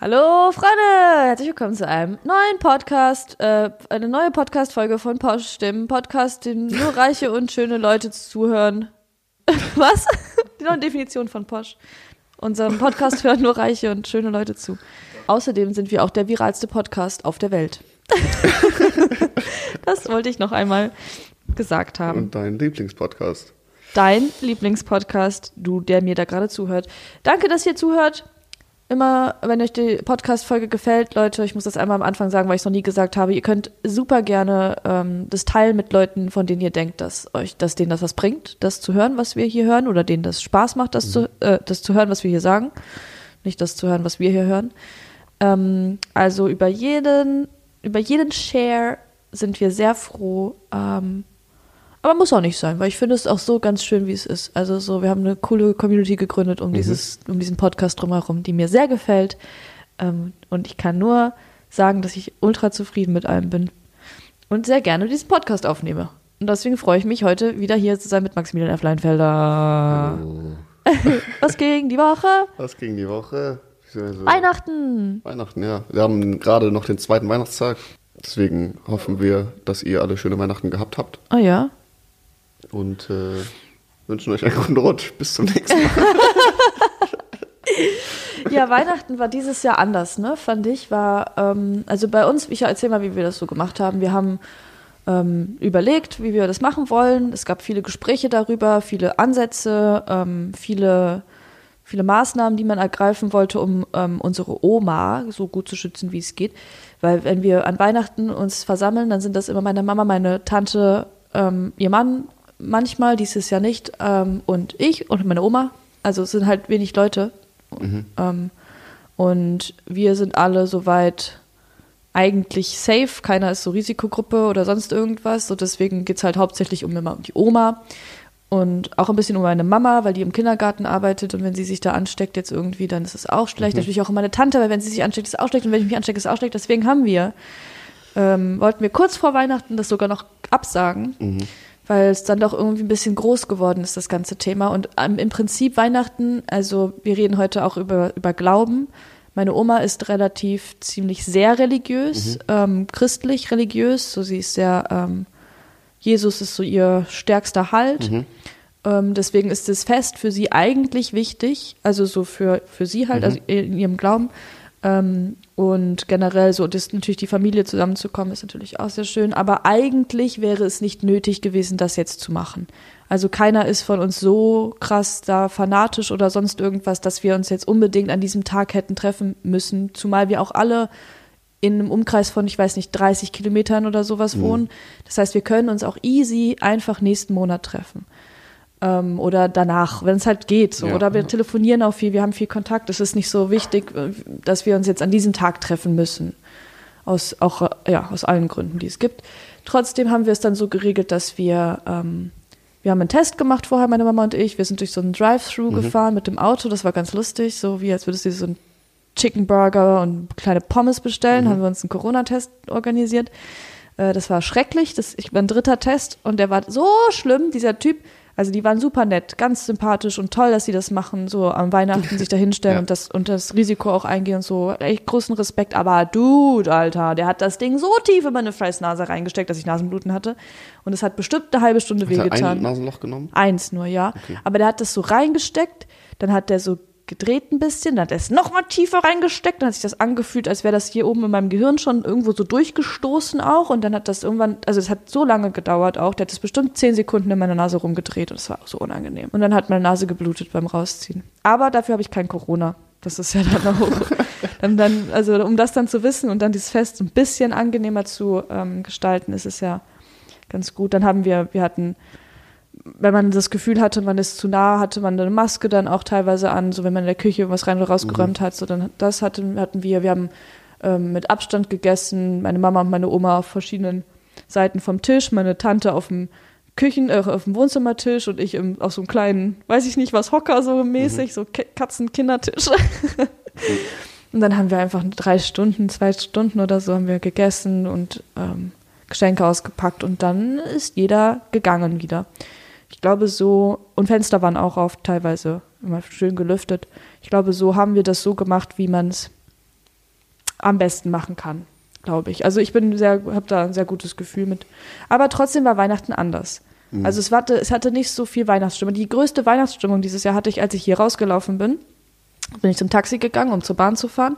Hallo Freunde, herzlich willkommen zu einem neuen Podcast, äh, eine neue Podcast-Folge von Posch, dem Podcast, dem nur reiche und schöne Leute zuhören. Was? Die neue Definition von Posch. Unserem Podcast hören nur reiche und schöne Leute zu. Außerdem sind wir auch der viralste Podcast auf der Welt. das wollte ich noch einmal gesagt haben. Und dein Lieblingspodcast. Dein Lieblingspodcast, du, der mir da gerade zuhört. Danke, dass ihr zuhört. Immer, wenn euch die Podcast-Folge gefällt, Leute, ich muss das einmal am Anfang sagen, weil ich es noch nie gesagt habe, ihr könnt super gerne ähm, das teilen mit Leuten, von denen ihr denkt, dass euch, dass denen das was bringt, das zu hören, was wir hier hören, oder denen das Spaß macht, das, mhm. zu, äh, das zu hören, was wir hier sagen. Nicht das zu hören, was wir hier hören. Ähm, also über jeden, über jeden Share sind wir sehr froh. Ähm, aber muss auch nicht sein, weil ich finde es auch so ganz schön, wie es ist. Also so, wir haben eine coole Community gegründet um mhm. dieses, um diesen Podcast drumherum, die mir sehr gefällt. Ähm, und ich kann nur sagen, dass ich ultra zufrieden mit allem bin und sehr gerne diesen Podcast aufnehme. Und deswegen freue ich mich heute wieder hier zu sein mit Maximilian F. Leinfelder. Oh. Was ging die Woche? Was ging die Woche? Weihnachten. Weihnachten, ja. Wir haben gerade noch den zweiten Weihnachtstag. Deswegen hoffen wir, dass ihr alle schöne Weihnachten gehabt habt. Oh ja und äh, wünschen euch einen guten Rutsch. Bis zum nächsten Mal. ja, Weihnachten war dieses Jahr anders, ne? Fand ich. War, ähm, also bei uns, ich erzähle mal, wie wir das so gemacht haben. Wir haben ähm, überlegt, wie wir das machen wollen. Es gab viele Gespräche darüber, viele Ansätze, ähm, viele, viele Maßnahmen, die man ergreifen wollte, um ähm, unsere Oma so gut zu schützen, wie es geht. Weil wenn wir an Weihnachten uns versammeln, dann sind das immer meine Mama, meine Tante, ähm, ihr Mann manchmal, dieses Jahr nicht, ähm, und ich und meine Oma. Also es sind halt wenig Leute. Mhm. Ähm, und wir sind alle soweit eigentlich safe. Keiner ist so Risikogruppe oder sonst irgendwas. So deswegen geht es halt hauptsächlich um immer um die Oma. Und auch ein bisschen um meine Mama, weil die im Kindergarten arbeitet und wenn sie sich da ansteckt jetzt irgendwie, dann ist es auch schlecht. Mhm. Natürlich auch um meine Tante, weil wenn sie sich ansteckt, ist es auch schlecht und wenn ich mich anstecke, ist es auch schlecht. Deswegen haben wir, ähm, wollten wir kurz vor Weihnachten das sogar noch absagen. Mhm weil es dann doch irgendwie ein bisschen groß geworden ist, das ganze Thema. Und ähm, im Prinzip Weihnachten, also wir reden heute auch über, über Glauben. Meine Oma ist relativ ziemlich sehr religiös, mhm. ähm, christlich religiös, so sie ist sehr, ähm, Jesus ist so ihr stärkster Halt. Mhm. Ähm, deswegen ist das Fest für sie eigentlich wichtig, also so für, für sie halt, mhm. also in ihrem Glauben. Und generell so, das natürlich die Familie zusammenzukommen, ist natürlich auch sehr schön. Aber eigentlich wäre es nicht nötig gewesen, das jetzt zu machen. Also keiner ist von uns so krass da fanatisch oder sonst irgendwas, dass wir uns jetzt unbedingt an diesem Tag hätten treffen müssen. Zumal wir auch alle in einem Umkreis von, ich weiß nicht, 30 Kilometern oder sowas mhm. wohnen. Das heißt, wir können uns auch easy einfach nächsten Monat treffen ähm, oder danach, wenn es halt geht. So. Ja. Oder wir telefonieren auch viel, wir haben viel Kontakt. Es ist nicht so wichtig, äh, dass wir uns jetzt an diesem Tag treffen müssen. Aus, auch, äh, ja, aus allen Gründen, die es gibt. Trotzdem haben wir es dann so geregelt, dass wir, ähm, wir haben einen Test gemacht vorher, meine Mama und ich. Wir sind durch so einen Drive-Thru mhm. gefahren mit dem Auto. Das war ganz lustig, so wie als würdest du so einen Chicken Burger und kleine Pommes bestellen. Mhm. Haben wir uns einen Corona-Test organisiert. Äh, das war schrecklich. Das, ich war ein dritter Test und der war so schlimm. Dieser Typ, also die waren super nett, ganz sympathisch und toll, dass sie das machen, so am Weihnachten sich da hinstellen ja. und, das, und das Risiko auch eingehen und so. Echt großen Respekt. Aber Dude, Alter, der hat das Ding so tief in meine Freißnase reingesteckt, dass ich Nasenbluten hatte. Und es hat bestimmt eine halbe Stunde hat wehgetan. Ein Nasenloch genommen? Eins nur, ja. Okay. Aber der hat das so reingesteckt, dann hat der so gedreht ein bisschen, dann hat er es nochmal tiefer reingesteckt, dann hat sich das angefühlt, als wäre das hier oben in meinem Gehirn schon irgendwo so durchgestoßen auch und dann hat das irgendwann, also es hat so lange gedauert auch, der hat es bestimmt zehn Sekunden in meiner Nase rumgedreht und es war auch so unangenehm. Und dann hat meine Nase geblutet beim Rausziehen. Aber dafür habe ich kein Corona. Das ist ja dann auch, dann, dann, also um das dann zu wissen und dann dieses Fest ein bisschen angenehmer zu ähm, gestalten, ist es ja ganz gut. Dann haben wir, wir hatten wenn man das Gefühl hatte, man ist zu nah, hatte man eine Maske dann auch teilweise an, so wenn man in der Küche was rein und rausgeräumt mhm. hat, so dann das hatten, hatten wir. Wir haben ähm, mit Abstand gegessen, meine Mama und meine Oma auf verschiedenen Seiten vom Tisch, meine Tante auf dem Küchen, äh, auf dem Wohnzimmertisch und ich im, auf so einem kleinen, weiß ich nicht was, Hocker so mäßig, mhm. so Katzen-Kindertisch. mhm. Und dann haben wir einfach drei Stunden, zwei Stunden oder so haben wir gegessen und ähm, Geschenke ausgepackt und dann ist jeder gegangen wieder. Ich glaube so, und Fenster waren auch auf, teilweise immer schön gelüftet. Ich glaube, so haben wir das so gemacht, wie man es am besten machen kann, glaube ich. Also ich bin sehr, habe da ein sehr gutes Gefühl mit. Aber trotzdem war Weihnachten anders. Also es hatte, es hatte nicht so viel Weihnachtsstimmung. Die größte Weihnachtsstimmung dieses Jahr hatte ich, als ich hier rausgelaufen bin. Bin ich zum Taxi gegangen, um zur Bahn zu fahren.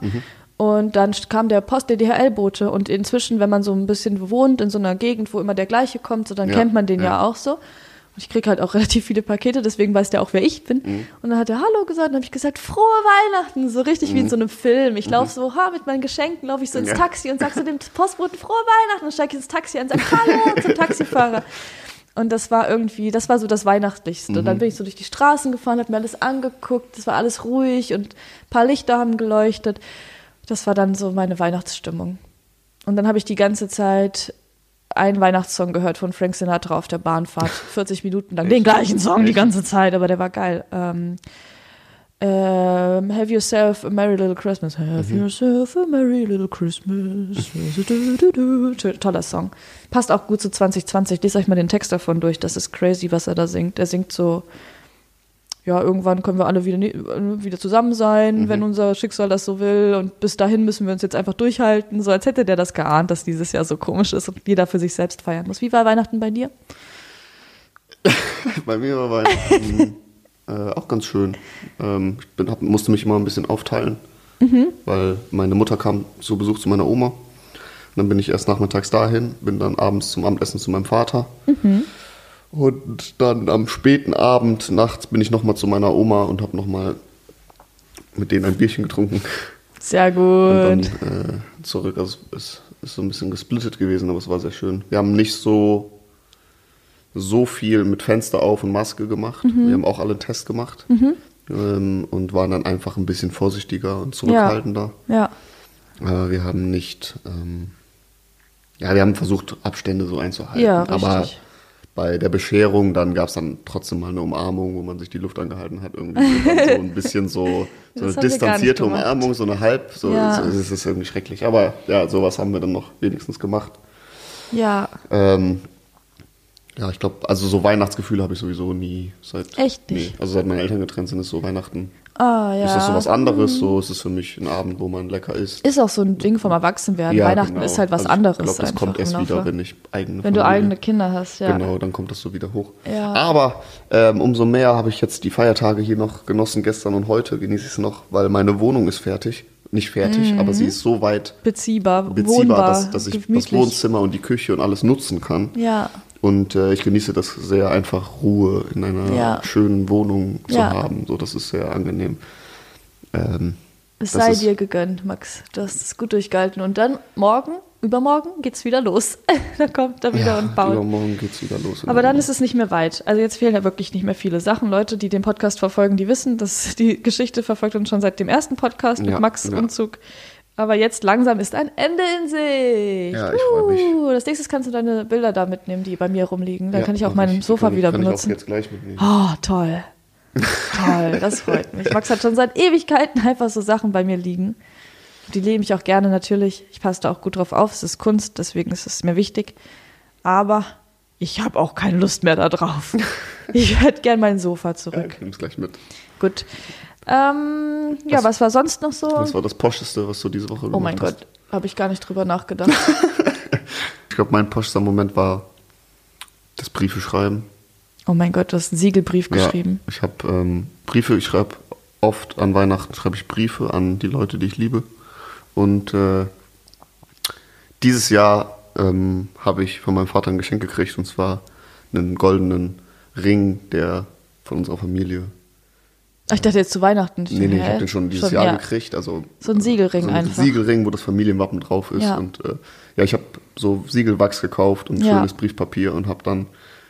Und dann kam der Post, der DHL-Bote. Und inzwischen, wenn man so ein bisschen wohnt in so einer Gegend, wo immer der gleiche kommt, so dann Ja, kennt man den ja. ja. auch so. Ich kriege halt auch relativ viele Pakete, deswegen weiß der auch, wer ich bin. Mhm. Und dann hat er Hallo gesagt, und dann habe ich gesagt, frohe Weihnachten, so richtig wie in so einem Film. Ich laufe so, ha, mit meinen Geschenken laufe ich so ins Mhm. Taxi und sag so dem Postboten, frohe Weihnachten, und steige ins Taxi ein und sage Hallo zum Taxifahrer. Und das war irgendwie, das war so das Weihnachtlichste. Und dann bin ich so durch die Straßen gefahren, habe mir alles angeguckt, es war alles ruhig und ein paar Lichter haben geleuchtet. Das war dann so meine Weihnachtsstimmung. Und dann habe ich die ganze Zeit einen Weihnachtssong gehört von Frank Sinatra auf der Bahnfahrt. 40 Minuten lang. Den gleichen Song die Echt? ganze Zeit, aber der war geil. Ähm, ähm, have yourself a merry little Christmas. Have yourself a merry little Christmas. Toller Song. Passt auch gut zu 2020. Lest euch mal den Text davon durch. Das ist crazy, was er da singt. Er singt so, ja, irgendwann können wir alle wieder, ne- wieder zusammen sein, wenn unser Schicksal das so will. Und bis dahin müssen wir uns jetzt einfach durchhalten. So als hätte der das geahnt, dass dieses Jahr so komisch ist und jeder für sich selbst feiern muss. Wie war Weihnachten bei dir? Bei mir war Weihnachten äh, auch ganz schön. Ähm, ich bin, hab, musste mich immer ein bisschen aufteilen, weil meine Mutter kam zu Besuch zu meiner Oma. Und dann bin ich erst nachmittags dahin, bin dann abends zum Abendessen zu meinem Vater. Und dann am späten Abend, nachts, bin ich nochmal zu meiner Oma und habe nochmal mit denen ein Bierchen getrunken. Sehr Und gut. dann äh, zurück. Also es ist so ein bisschen gesplittet gewesen, aber es war sehr schön. Wir haben nicht so, so viel mit Fenster auf und Maske gemacht. Mhm. Wir haben auch alle einen Test gemacht. Ähm, und waren dann einfach ein bisschen vorsichtiger und zurückhaltender. Ja. Aber wir haben nicht, ähm, ja, wir haben versucht, Abstände so einzuhalten. Ja, aber richtig. Bei der Bescherung, dann gab es dann trotzdem mal eine Umarmung, wo man sich die Luft angehalten hat. Irgendwie so, ein bisschen so, so eine distanzierte. Umarmung, so eine halb. So, Ja. so, das ist irgendwie schrecklich. Aber ja, sowas haben wir dann noch wenigstens gemacht. Ja. Ähm, ja, ich glaube, also so Weihnachtsgefühle habe ich sowieso nie seit. Echt nicht? Nee, also seit meine Eltern getrennt sind, ist so Weihnachten. Ah, ja. Ist das so was anderes? So ist es für mich ein Abend, wo man lecker isst. Ist auch so ein Ding vom Erwachsenwerden. Weihnachten genau. ist halt was Also anderes. Ich glaube, das kommt erst im wieder, wenn ich eigene Wenn du Familie- eigene Kinder hast, ja. Genau, dann kommt das so wieder hoch. Ja. Aber ähm, umso mehr habe ich jetzt die Feiertage hier noch genossen. Gestern und heute genieße ich es noch, weil meine Wohnung ist fertig. Nicht fertig, aber sie ist so weit Beziehbar, beziehbar, Mhm. dass, dass ich gemütlich. das Wohnzimmer und die Küche und alles nutzen kann. Ja, Und äh, ich genieße das sehr einfach, Ruhe in einer Ja. schönen Wohnung zu Ja. haben. So, das ist sehr angenehm. Ähm, es sei dir gegönnt, Max. Du hast es gut durchgehalten. Und dann morgen, übermorgen, geht's wieder los. dann kommt er wieder ja, und baut. Übermorgen geht's wieder los. Aber dann ist es nicht mehr weit. Also jetzt fehlen ja wirklich nicht mehr viele Sachen. Leute, die den Podcast verfolgen, die wissen, dass die Geschichte verfolgt uns schon seit dem ersten Podcast mit Ja, Max ja. Umzug. Aber jetzt langsam ist ein Ende in Sicht. Ja, ich freu mich. Uh, das nächste kannst du deine Bilder da mitnehmen, die bei mir rumliegen. Dann Ja, kann ich auch mein Sofa kann wieder kann benutzen. Ich auch jetzt gleich mitnehmen. Oh, toll. toll, das freut mich. Max hat schon seit Ewigkeiten einfach so Sachen bei mir liegen. Die lehne ich auch gerne natürlich. Ich passe da auch gut drauf auf. Es ist Kunst, deswegen ist es mir wichtig. Aber ich habe auch keine Lust mehr da drauf. Ich hätte gern mein Sofa Ja, zurück. ich nehme es gleich mit. Gut. Ähm, ja, Was- was war sonst noch so? Das war das Poscheste, was du diese Woche Oh mein gemacht Gott, habe ich gar nicht drüber nachgedacht. hast. Ich glaube, mein poschster Moment war das Briefe schreiben. Oh mein Gott, du hast einen Siegelbrief geschrieben. Ja, ich habe ähm, Briefe, ich schreibe oft an Weihnachten, schreibe ich Briefe an die Leute, die ich liebe. Und äh, dieses Jahr ähm, habe ich von meinem Vater ein Geschenk gekriegt, und zwar einen goldenen Ring, der von unserer Familie. Ich dachte jetzt zu Weihnachten. Nee, nee, ich habe den schon dieses Jahr ja. gekriegt. Also So ein Siegelring so ein einfach. Siegelring, wo das Familienwappen drauf ist. Ja. Und äh, ja, ich habe so Siegelwachs gekauft und Ja. schönes Briefpapier und habe dann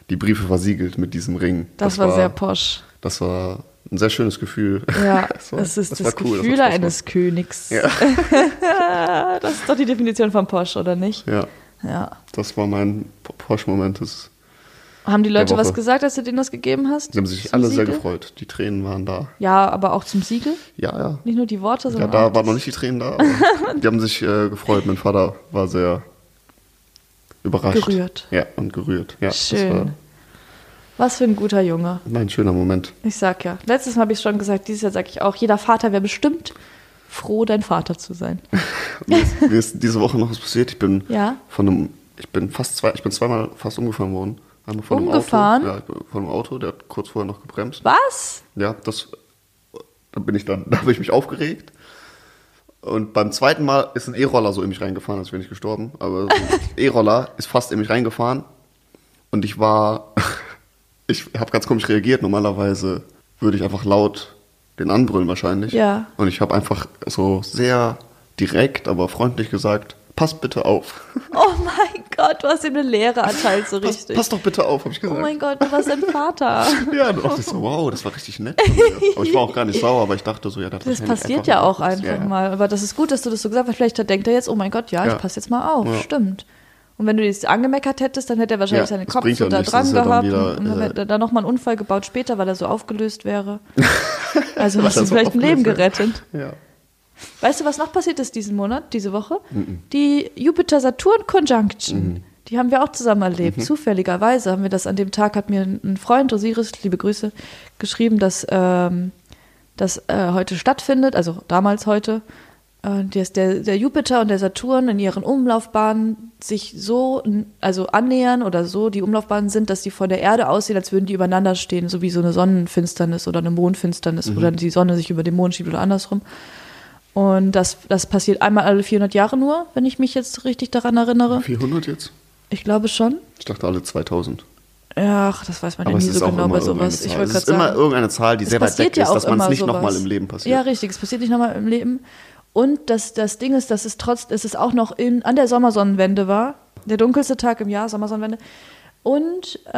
die Briefe versiegelt mit diesem Ring. Das, war, sehr posch. Das war ein sehr schönes Gefühl. Ja, das, war, das ist das, war cool, Gefühl Spaß eines Königs. Ja. das ist doch die Definition von Posch, oder nicht? Ja, Ja. das war mein Po- Porsche-Moment. Das- Haben die Leute was gesagt, als du denen das gegeben hast? Sie haben sich Zum alle sehr Siegel? gefreut. Die Tränen waren da. Ja, aber auch zum Siegel? Ja, ja. Nicht nur die Worte, Ja, sondern da auch waren noch nicht die Tränen da. Aber die haben sich äh, gefreut. Mein Vater war sehr überrascht. Gerührt. Ja, und gerührt. Ja, Schön. Was für ein guter Junge. ein schöner Moment. Ich sag ja. Letztes Mal habe ich schon gesagt, dieses Jahr sage ich auch, jeder Vater wäre bestimmt froh, dein Vater zu sein. mir, ist, mir ist diese Woche noch was passiert. Ich bin Ja? von einem, ich bin fast zwei, ich bin zweimal fast umgefahren worden. Einmal von Umgefahren? einem Auto. Ja, bin von einem Auto, der hat kurz vorher noch gebremst. Was? Ja, das, da bin ich dann, da habe ich mich aufgeregt. Und beim zweiten Mal ist ein E-Roller so in mich reingefahren, als wäre ich gestorben. Aber so ein E-Roller ist fast in mich reingefahren. Und ich war, ich habe ganz komisch reagiert. Normalerweise würde ich einfach laut den anbrüllen wahrscheinlich. Ja. Und ich habe einfach so sehr direkt, aber freundlich gesagt, pass bitte auf. Oh mein Gott, du hast ihm eine Lehre erteilt, so Pass, richtig. pass doch bitte auf, habe ich oh gesagt. mein Gott, du warst dein Vater. Ja, dachte ich so, wow, das war richtig nett. von dir. Aber ich war auch gar nicht sauer, aber ich dachte so, ja, das, Das passiert ja auch einfach Ja, ja. mal. Aber das ist gut, dass du das so gesagt hast. Vielleicht denkt er jetzt, oh mein Gott, ja, Ja. ich passe jetzt mal auf. Ja. Stimmt. Und wenn du jetzt angemeckert hättest, dann hätte er wahrscheinlich Ja, seinen das Kopf so da das dran gehabt wieder, und dann äh, hätte er da nochmal einen Unfall gebaut später, weil er so aufgelöst wäre. Also hast du vielleicht ein Leben gerettet. Ja. Weißt du, was noch passiert ist diesen Monat, diese Woche? Die Jupiter-Saturn-Conjunction. Mhm. Die haben wir auch zusammen erlebt. Zufälligerweise haben wir das an dem Tag, hat mir ein Freund, Osiris, liebe Grüße, geschrieben, dass ähm, das äh, heute stattfindet, also damals heute, äh, dass der, der Jupiter und der Saturn in ihren Umlaufbahnen sich so also annähern oder so die Umlaufbahnen sind, dass die von der Erde aussehen, als würden die übereinander stehen, so wie so eine Sonnenfinsternis oder eine Mondfinsternis, wo dann die Sonne sich über den Mond schiebt oder andersrum. Und das, das passiert einmal alle 400 Jahre nur, wenn ich mich jetzt richtig daran erinnere. 400 jetzt? Ich glaube schon. Ich dachte alle 2000. Ja, ach, das weiß man ja nie so genau immer bei sowas. Ich Es ist immer sagen. irgendeine Zahl, die sehr weit weg ja ist, dass man es immer nicht nochmal im Leben passiert. Ja, richtig, es passiert nicht nochmal im Leben. Und das, das Ding ist, dass es trotz, dass es auch noch in, an der Sommersonnenwende war. Der dunkelste Tag im Jahr, Sommersonnenwende. Und äh,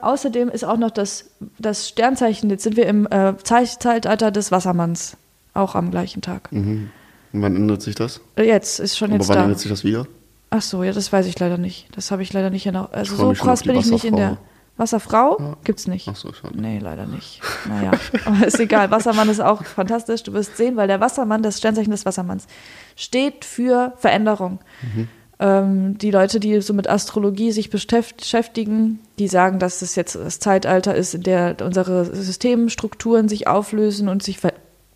außerdem ist auch noch das, das Sternzeichen, jetzt sind wir im äh, Zeit- Zeitalter des Wassermanns. Auch am gleichen Tag. Mhm. Und wann ändert sich das? Äh, Jetzt, ist schon Aber jetzt wann da. ändert sich das wieder? Ach so, ja, das weiß ich leider nicht. Das habe ich leider nicht genau. Also so krass bin ich nicht in der. Wasserfrau. Ja. gibt's nicht. Ach so, schade. Nee, leider nicht. Naja, aber ist egal. Wassermann ist auch fantastisch. Du wirst sehen, weil der Wassermann, das Sternzeichen des Wassermanns, steht für Veränderung. Ähm, die Leute, die so mit Astrologie sich beschäft- beschäftigen, die sagen, dass es jetzt das Zeitalter ist, in der unsere Systemstrukturen sich auflösen und sich ver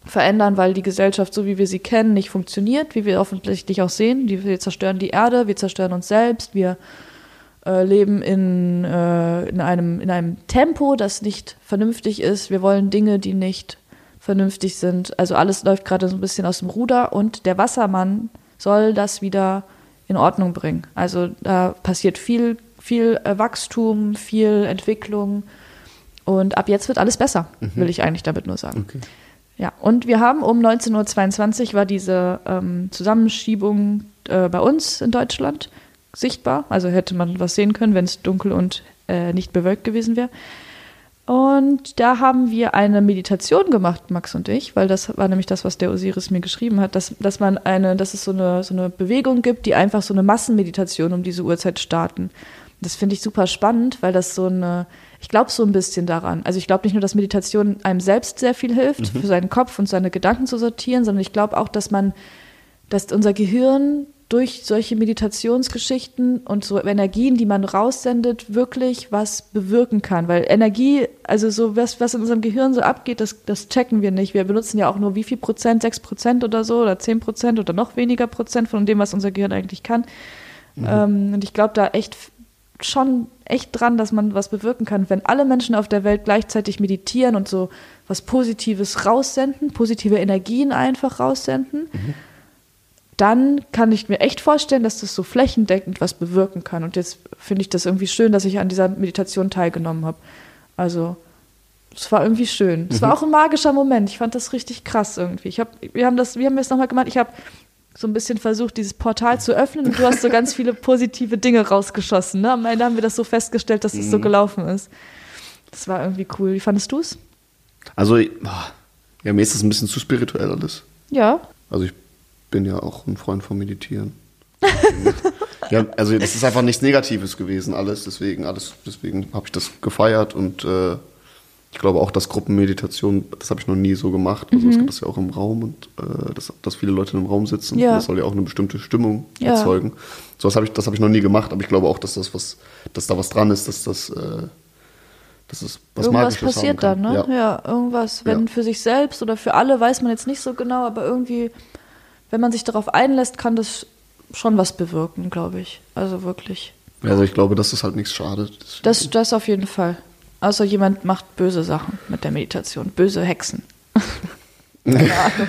verändern, weil die Gesellschaft, so wie wir sie kennen, nicht funktioniert, wie wir offensichtlich auch sehen. Die, wir zerstören die Erde, wir zerstören uns selbst, wir äh, leben in, äh, in, einem, in einem Tempo, das nicht vernünftig ist. Wir wollen Dinge, die nicht vernünftig sind. Also alles läuft gerade so ein bisschen aus dem Ruder und der Wassermann soll das wieder in Ordnung bringen. Also da passiert viel, viel äh, Wachstum, viel Entwicklung und ab jetzt wird alles besser, will ich eigentlich damit nur sagen. Okay. Ja, und wir haben um 19.22 Uhr war diese ähm, Zusammenschiebung äh, bei uns in Deutschland sichtbar. Also hätte man was sehen können, wenn es dunkel und äh, nicht bewölkt gewesen wäre. Und da haben wir eine Meditation gemacht, Max und ich, weil das war nämlich das, was der Osiris mir geschrieben hat, dass, dass man eine, dass es so eine, so eine Bewegung gibt, die einfach so eine Massenmeditation um diese Uhrzeit starten. Das finde ich super spannend, weil das so eine, ich glaube so ein bisschen daran. Also ich glaube nicht nur, dass Meditation einem selbst sehr viel hilft, für seinen Kopf und seine Gedanken zu sortieren, sondern ich glaube auch, dass man, dass unser Gehirn durch solche Meditationsgeschichten und so Energien, die man raussendet, wirklich was bewirken kann. Weil Energie, also so was, was in unserem Gehirn so abgeht, das, das checken wir nicht. Wir benutzen ja auch nur wie viel Prozent, sechs Prozent oder so oder zehn Prozent oder noch weniger Prozent von dem, was unser Gehirn eigentlich kann. Ähm, und ich glaube da echt schon echt dran, dass man was bewirken kann. Wenn alle Menschen auf der Welt gleichzeitig meditieren und so was Positives raussenden, positive Energien einfach raussenden, dann kann ich mir echt vorstellen, dass das so flächendeckend was bewirken kann. Und jetzt finde ich das irgendwie schön, dass ich an dieser Meditation teilgenommen habe. Also, es war irgendwie schön. Es war auch ein magischer Moment. Ich fand das richtig krass irgendwie. Ich hab, wir haben das, wir haben das nochmal gemacht. Ich habe so ein bisschen versucht, dieses Portal zu öffnen und du hast so ganz viele positive Dinge rausgeschossen. Ne? Am Ende haben wir das so festgestellt, dass es so gelaufen ist. Das war irgendwie cool. Wie fandest du es? Also, boah, ja, mir ist das ein bisschen zu spirituell alles. Ja. Also ich bin ja auch ein Freund vom Meditieren. ja, also das ist einfach nichts Negatives gewesen, alles. Deswegen, alles, deswegen habe ich das gefeiert und äh, ich glaube auch, dass Gruppenmeditation, das habe ich noch nie so gemacht. Also es gibt das ja auch im Raum und äh, dass, dass viele Leute im Raum sitzen. Ja. Das soll ja auch eine bestimmte Stimmung Ja. erzeugen. So was habe ich, das habe ich noch nie gemacht, aber ich glaube auch, dass das was, dass da was dran ist, dass das, äh, Das ist was irgendwas Magisches passiert dann, ne? Ja, Ja. irgendwas. Wenn Ja. für sich selbst oder für alle weiß man jetzt nicht so genau, aber irgendwie, wenn man sich darauf einlässt, kann das schon was bewirken, glaube ich. Also wirklich. Also ich glaube, dass das halt nichts schadet. Das, das auf jeden Fall. Außer jemand macht böse Sachen mit der Meditation. Böse Hexen. Keine Ahnung.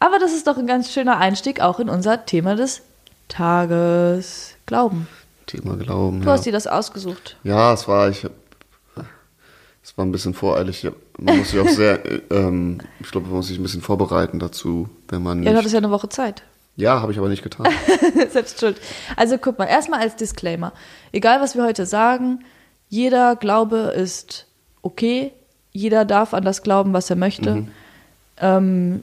Aber das ist doch ein ganz schöner Einstieg auch in unser Thema des Tages. Glauben. Thema Glauben. Du ja. hast dir das ausgesucht. Ja, es war, ich, es war ein bisschen voreilig. Man muss sich auch sehr, äh, ähm, ich glaube, man muss sich ein bisschen vorbereiten dazu, wenn man Ja, du hattest ja eine Woche Zeit. Ja, habe ich aber nicht getan. Selbst schuld. Also guck mal, erstmal als Disclaimer. Egal, was wir heute sagen, jeder Glaube ist okay. Jeder darf an das glauben, was er möchte. Ähm,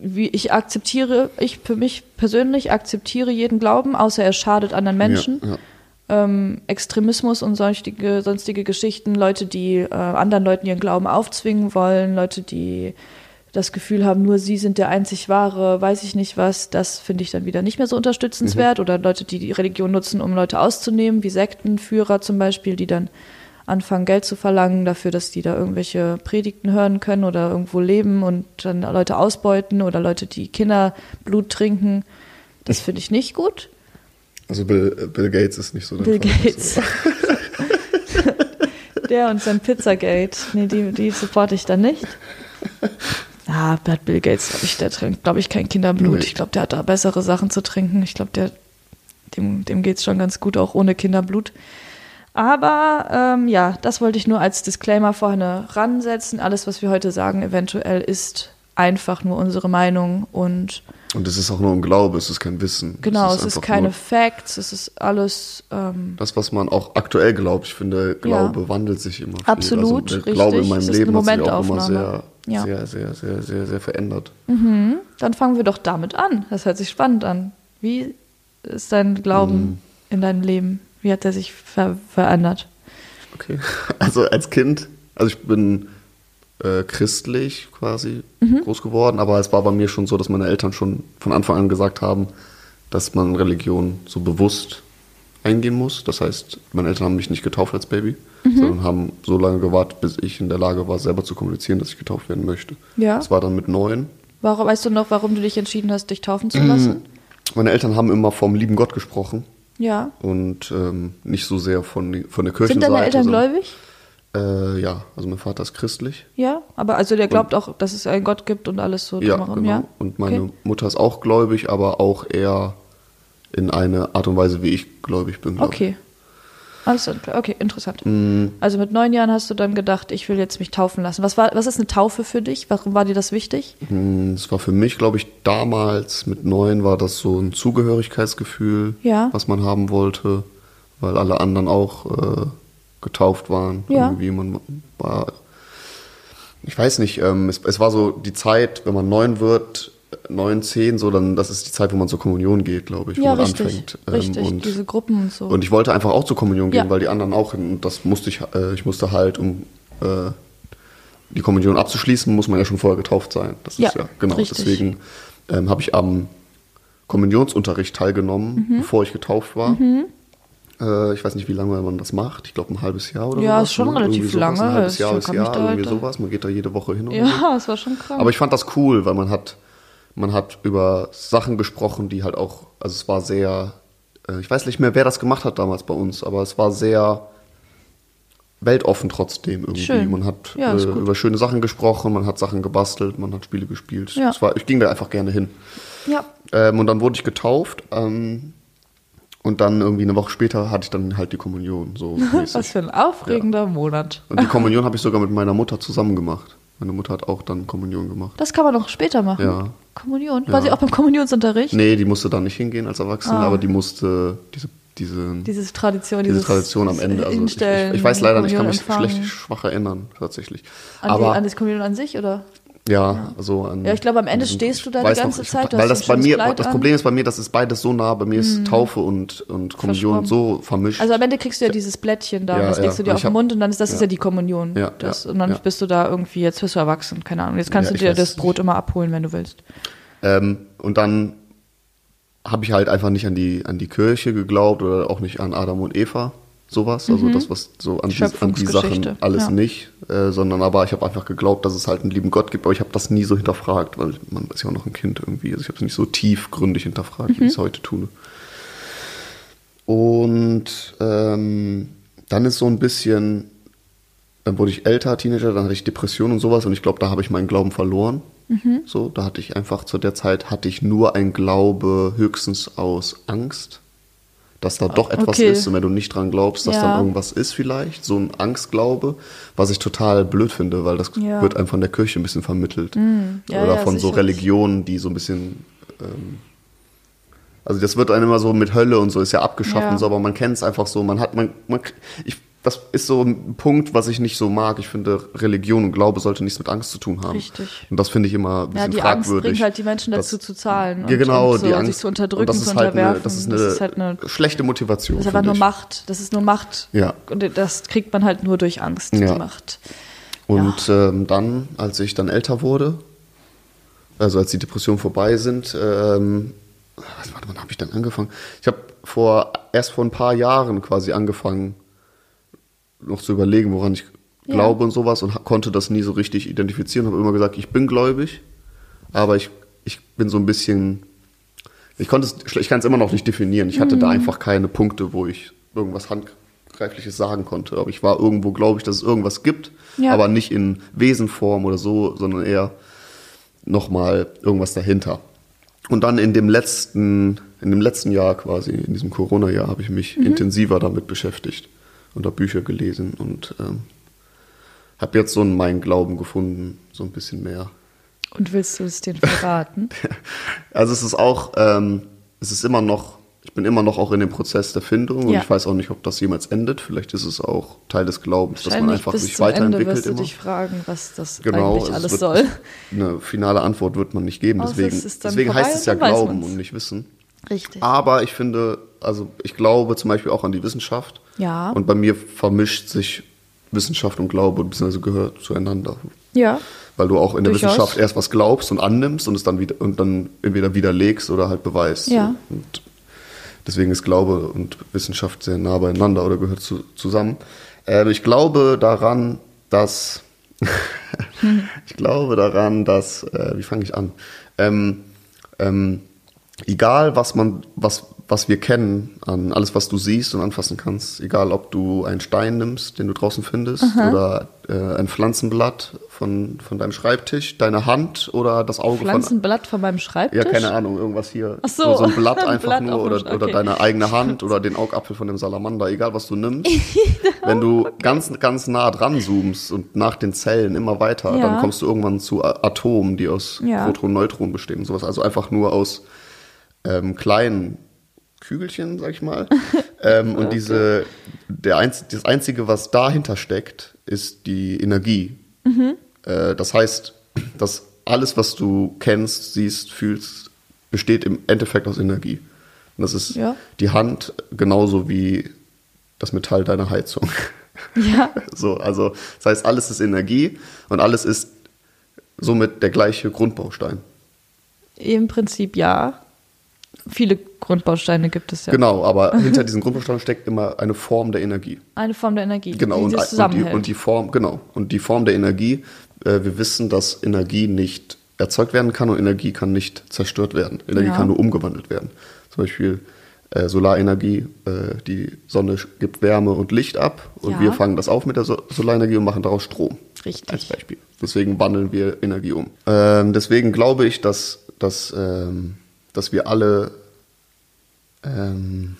wie ich akzeptiere, ich für mich persönlich akzeptiere jeden Glauben, außer er schadet anderen Menschen. Ja, ja. Ähm, Extremismus und sonstige, sonstige Geschichten, Leute, die äh, anderen Leuten ihren Glauben aufzwingen wollen, Leute, die das Gefühl haben, nur sie sind der einzig wahre, weiß ich nicht was, das finde ich dann wieder nicht mehr so unterstützenswert. Oder Leute, die die Religion nutzen, um Leute auszunehmen, wie Sektenführer zum Beispiel, die dann anfangen, Geld zu verlangen dafür, dass die da irgendwelche Predigten hören können oder irgendwo leben und dann Leute ausbeuten oder Leute, die Kinderblut trinken. Das finde ich nicht gut. Also Bill, Bill Gates ist nicht so. Bill dein Fall. Gates. Der und sein Pizzagate. Nee, die, die supporte ich dann nicht. Ah, hat Bill Gates, glaube ich, der trinkt, glaube ich, kein Kinderblut. Ich glaube, der hat da bessere Sachen zu trinken. Ich glaube, der, dem, dem geht es schon ganz gut, auch ohne Kinderblut. Aber ähm, ja, das wollte ich nur als Disclaimer vorne ransetzen. Alles, was wir heute sagen, eventuell ist einfach nur unsere Meinung und Und es ist auch nur ein Glaube, es ist kein Wissen. genau, es ist, einfach keine nur Facts, es ist alles ähm, Das, was man auch aktuell glaubt. Ich finde, Glaube wandelt sich immer viel. Absolut, also der Glaube in richtig. meinem Es ist Leben hat sich auch immer sehr, Ja. sehr, sehr, sehr, sehr, sehr verändert. Dann fangen wir doch damit an. Das hört sich spannend an. Wie ist dein Glauben Mhm. in deinem Leben? Wie hat er sich ver verändert? Okay. Also als Kind, also ich bin äh, christlich quasi Mhm. groß geworden, aber es war bei mir schon so, dass meine Eltern schon von Anfang an gesagt haben, dass man Religion so bewusst eingehen muss. Das heißt, meine Eltern haben mich nicht getauft als Baby, Mhm. sondern haben so lange gewartet, bis ich in der Lage war, selber zu kommunizieren, dass ich getauft werden möchte. Ja. Das war dann mit neun. Warum, weißt du noch, warum du dich entschieden hast, dich taufen zu lassen? Meine Eltern haben immer vom lieben Gott gesprochen Ja. und ähm, nicht so sehr von, von der Kirche. Sind deine Eltern gläubig? Äh, ja, also mein Vater ist christlich. Ja. Aber also der glaubt auch, dass es einen Gott gibt und alles so Ja, genau. ja? Und meine Okay. Mutter ist auch gläubig, aber auch eher in eine Art und Weise, wie ich gläubig bin. glaub Okay. Alles klar. Okay, interessant. Mhm. Also mit neun Jahren hast du dann gedacht, ich will jetzt mich taufen lassen. Was, war, was ist eine Taufe für dich? Warum war dir das wichtig? ich. Mm, Es war für mich, glaube ich, damals mit neun war das so ein Zugehörigkeitsgefühl, Ja. was man haben wollte, weil alle anderen auch äh, getauft waren. Ja. Irgendwie man war, ich weiß nicht, ähm, es, es war so die Zeit, wenn man neun wird, neun, zehn, so dann, das ist die Zeit, wo man zur Kommunion geht, glaube ich, wo ja, man richtig. anfängt. ähm, richtig, und diese Gruppen und so. Und ich wollte einfach auch zur Kommunion gehen, Ja. weil die anderen auch hin. Und das musste ich, äh, ich musste halt, um äh, die Kommunion abzuschließen, muss man ja schon vorher getauft sein. Das Ja, ist ja, genau. richtig. Deswegen ähm, habe ich am Kommunionsunterricht teilgenommen, Mhm. bevor ich getauft war. Äh, ich weiß nicht, wie lange man das macht. Ich glaube, ein halbes Jahr oder Ja, sowas. ist schon ne? relativ sowas. lange. Ein halbes Ich Jahr, bis kann mich Jahr, irgendwie halt- sowas. Man geht da jede Woche hin. So. ja, es war schon krank. Aber ich fand das cool, weil man hat, man hat über Sachen gesprochen, die halt auch, also es war sehr, äh, ich weiß nicht mehr, wer das gemacht hat damals bei uns, aber es war sehr weltoffen trotzdem irgendwie. Schön. Man hat Ja, äh, über schöne Sachen gesprochen, man hat Sachen gebastelt, man hat Spiele gespielt. Ja. Es war, ich ging da einfach gerne hin. ja. Ähm, und dann wurde ich getauft. Ähm, und dann irgendwie eine Woche später hatte ich dann halt die Kommunion. So. Was für ein aufregender Monat. Und die Kommunion habe ich sogar mit meiner Mutter zusammen gemacht. Meine Mutter hat auch dann Kommunion gemacht. Das kann man noch später machen. Ja. Kommunion. Ja. War sie auch beim Kommunionsunterricht? Nee, die musste da nicht hingehen als Erwachsene, Ah. aber die musste diese, diese, Diese Tradition, diese dieses Tradition am Ende. Also ich, ich, ich weiß leider nicht, ich kann mich schlecht schwach erinnern, tatsächlich. An, aber die, an das Kommunion an sich, oder? Ja, also an. Ja, ich glaube, am Ende diesen- stehst du da die ganze ich Zeit, Weil das bei mir, Kleid das. Mhm. Problem ist bei mir, das ist beides so nah. Bei mir ist Taufe und, und Kommunion so vermischt. Also am Ende kriegst du ja dieses Blättchen da, Ja, das legst du dir auf den hab- Mund und dann ist das ist ja. die Kommunion. Ja, das, und dann bist du da irgendwie, jetzt bist du erwachsen, keine Ahnung. Jetzt kannst du dir das Brot immer abholen, wenn du willst. Ähm, und dann habe ich halt einfach nicht an die, an die Kirche geglaubt oder auch nicht an Adam und Eva. Sowas, also das, was so an die, an die Sachen alles ja. nicht, äh, sondern aber ich habe einfach geglaubt, dass es halt einen lieben Gott gibt, aber ich habe das nie so hinterfragt, weil man ist ja auch noch ein Kind irgendwie, also ich habe es nicht so tiefgründig hinterfragt, wie ich es heute tue. Und ähm, dann ist so ein bisschen, dann wurde ich älter, Teenager, dann hatte ich Depressionen und sowas und ich glaube, da habe ich meinen Glauben verloren. So, da hatte ich einfach zu der Zeit hatte ich nur ein Glaube höchstens aus Angst, dass da doch etwas Okay. ist und wenn du nicht dran glaubst, dass Ja. dann irgendwas ist vielleicht, so ein Angstglaube, was ich total blöd finde, weil das Ja. wird einem von der Kirche ein bisschen vermittelt Ja, oder von so. Religionen, die so ein bisschen ähm, also das wird einem immer so mit Hölle und so ist ja abgeschafft und so, aber man kennt es einfach so, man hat man, man ich das ist so ein Punkt, was ich nicht so mag. Ich finde, Religion und Glaube sollte nichts mit Angst zu tun haben. Richtig. Und das finde ich immer ein bisschen Ja, die Angst fragwürdig. bringt halt die Menschen dazu zu zahlen. ja, genau, und, und die so, Angst. sich zu unterdrücken, zu halt unterwerfen. eine, das ist das ist halt eine schlechte Motivation. Das ist finde nur ich. Macht. Das ist nur Macht. Ja. Und das kriegt man halt nur durch Angst, Ja. die Macht. Und ähm, dann, als ich dann älter wurde, also als die Depressionen vorbei sind, ähm, was, warte, wann habe ich dann angefangen? Ich habe vor erst vor ein paar Jahren quasi angefangen, noch zu überlegen, woran ich Ja. glaube und sowas und konnte das nie so richtig identifizieren. Habe immer gesagt, ich bin gläubig, aber ich, ich bin so ein bisschen, ich konnte es, ich kann es immer noch nicht definieren. Ich hatte da einfach keine Punkte, wo ich irgendwas handgreifliches sagen konnte. Aber ich war irgendwo, glaube ich, dass es irgendwas gibt, Ja. aber nicht in Wesenform oder so, sondern eher nochmal irgendwas dahinter. Und dann in dem letzten, in dem letzten Jahr quasi, in diesem Corona-Jahr, habe ich mich intensiver damit beschäftigt und habe Bücher gelesen und ähm, habe jetzt so einen meinen Glauben gefunden, so ein bisschen mehr. Und willst du es denen verraten? Also es ist auch, ähm, es ist immer noch, ich bin immer noch auch in dem Prozess der Findung und Ja. ich weiß auch nicht, ob das jemals endet. Vielleicht ist es auch Teil des Glaubens, dass man einfach bis sich zum Ende weiterentwickelt wirst du immer. dich fragen, was das Genau, eigentlich es alles wird, soll. Eine finale Antwort wird man nicht geben. Deswegen, es ist dann deswegen vorbei heißt es und ja Glauben und nicht Wissen. Richtig. Aber ich finde, also ich glaube zum Beispiel auch an die Wissenschaft. Ja. Und bei mir vermischt sich Wissenschaft und Glaube, beziehungsweise gehört zueinander. Ja. Weil du auch in der Durchaus. Wissenschaft erst was glaubst und annimmst und es dann wieder und dann entweder widerlegst oder halt beweist. Ja. Und deswegen ist Glaube und Wissenschaft sehr nah beieinander oder gehört zu, zusammen. Äh, ich glaube daran, dass ich glaube daran, dass äh, wie fange ich an? Ähm, ähm, egal was man, was, was wir kennen, an alles, was du siehst und anfassen kannst, egal ob du einen Stein nimmst, den du draußen findest, oder äh, ein Pflanzenblatt von, von deinem Schreibtisch, deine Hand oder das Auge von Pflanzenblatt von meinem Schreibtisch. ja, keine Ahnung, irgendwas hier. Ach so, so, so ein Blatt ein einfach Blatt nur oder, Sch- oder okay. deine eigene Hand oder den Augapfel von dem Salamander, egal was du nimmst. Wenn du ganz, ganz nah dran zoomst und nach den Zellen immer weiter, Ja. dann kommst du irgendwann zu Atomen, die aus Ja. Protonen, Neutronen bestehen und sowas. Also einfach nur aus ähm, kleinen Kügelchen, sag ich mal. ähm, und diese, der Einz das Einzige, was dahinter steckt, ist die Energie. Mhm. Äh, das heißt, dass alles, was du kennst, siehst, fühlst, besteht im Endeffekt aus Energie. Und das ist Ja. die Hand genauso wie das Metall deiner Heizung. Ja. So, also das heißt, alles ist Energie und alles ist somit der gleiche Grundbaustein. Im Prinzip ja. Viele Grundbausteine gibt es ja. Genau, aber hinter diesen Grundbausteinen steckt immer eine Form der Energie. Eine Form der Energie, Genau, die und, das und, die, und die Form, genau, und die Form der Energie, äh, wir wissen, dass Energie nicht erzeugt werden kann und Energie kann nicht zerstört werden. Energie Ja. kann nur umgewandelt werden. Zum Beispiel äh, Solarenergie, äh, die Sonne gibt Wärme und Licht ab und Ja. wir fangen das auf mit der so Solarenergie und machen daraus Strom. Richtig. Als Beispiel. Deswegen wandeln wir Energie um. Ähm, deswegen glaube ich, dass, dass, ähm, dass wir alle ähm,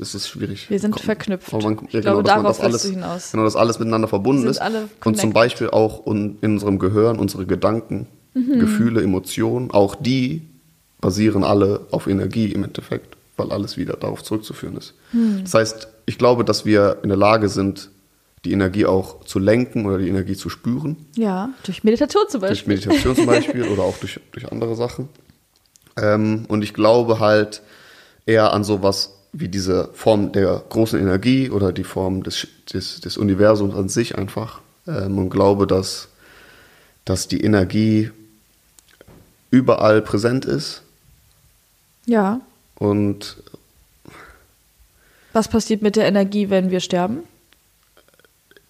es ist schwierig. Wir sind Komm, verknüpft. man- Ich ja, glaube, genau, darauf das alles, du hinaus. Genau, dass alles miteinander verbunden ist. Und zum. Beispiel auch in unserem Gehirn unsere Gedanken, Mhm. Gefühle, Emotionen, auch die basieren alle auf Energie im Endeffekt, weil alles wieder darauf zurückzuführen ist. Hm. Das heißt, ich glaube, dass wir in der Lage sind, die Energie auch zu lenken oder die Energie zu spüren. Ja, durch Meditation zum Durch Beispiel. Meditation zum Beispiel oder auch durch, durch andere Sachen. Ähm, und ich glaube halt eher an sowas wie diese Form der großen Energie oder die Form des, des, des Universums an sich einfach. Ähm, und glaube, dass, dass die Energie überall präsent ist Ja, und Was passiert mit der Energie, wenn wir sterben?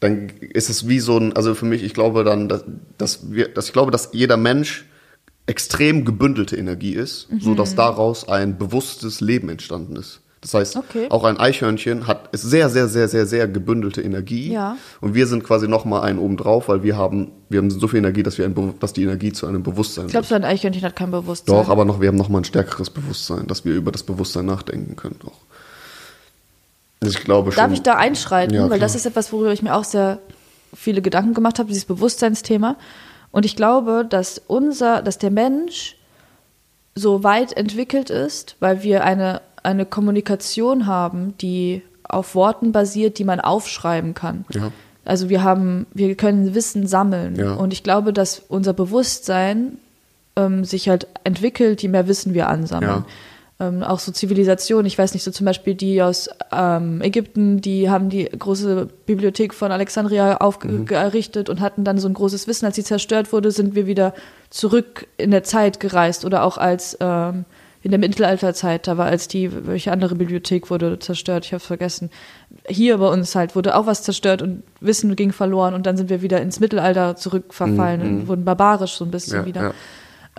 dann ist es wie so ein, also für mich, ich glaube dann, dass, dass wir, dass ich glaube, dass jeder Mensch extrem gebündelte Energie ist, Mhm. so dass daraus ein bewusstes Leben entstanden ist. Das heißt, Okay. auch ein Eichhörnchen hat ist sehr, sehr, sehr, sehr, sehr gebündelte Energie. Ja. Und wir sind quasi noch mal einen oben drauf, weil wir haben, wir haben so viel Energie, dass wir ein, dass die Energie zu einem Bewusstsein Ich glaube, so ein Eichhörnchen hat kein Bewusstsein. Doch, aber noch, wir haben noch mal ein stärkeres Bewusstsein, dass wir über das Bewusstsein nachdenken können. Auch. Also Ich glaube schon. Darf ich da einschreiten? Ja, Weil klar. das ist etwas, worüber ich mir auch sehr viele Gedanken gemacht habe, dieses Bewusstseinsthema. Und ich glaube, dass unser, dass der Mensch so weit entwickelt ist, weil wir eine, eine Kommunikation haben, die auf Worten basiert, die man aufschreiben kann. Ja. Also wir haben, wir können Wissen sammeln. Ja. Und ich glaube, dass unser Bewusstsein ähm, sich halt entwickelt, je mehr Wissen wir ansammeln. Ähm, auch so Zivilisation, ich weiß nicht, so zum Beispiel die aus ähm, Ägypten, die haben die große Bibliothek von Alexandria aufgerichtet und hatten dann so ein großes Wissen. Als sie zerstört wurde, sind wir wieder zurück in der Zeit gereist oder auch als ähm, in der Mittelalterzeit, da war als die, welche andere Bibliothek wurde zerstört, ich habe vergessen. Hier bei uns halt wurde auch was zerstört und Wissen ging verloren und dann sind wir wieder ins Mittelalter zurückverfallen und wurden barbarisch so ein bisschen Mhm, Ja, wieder. ja.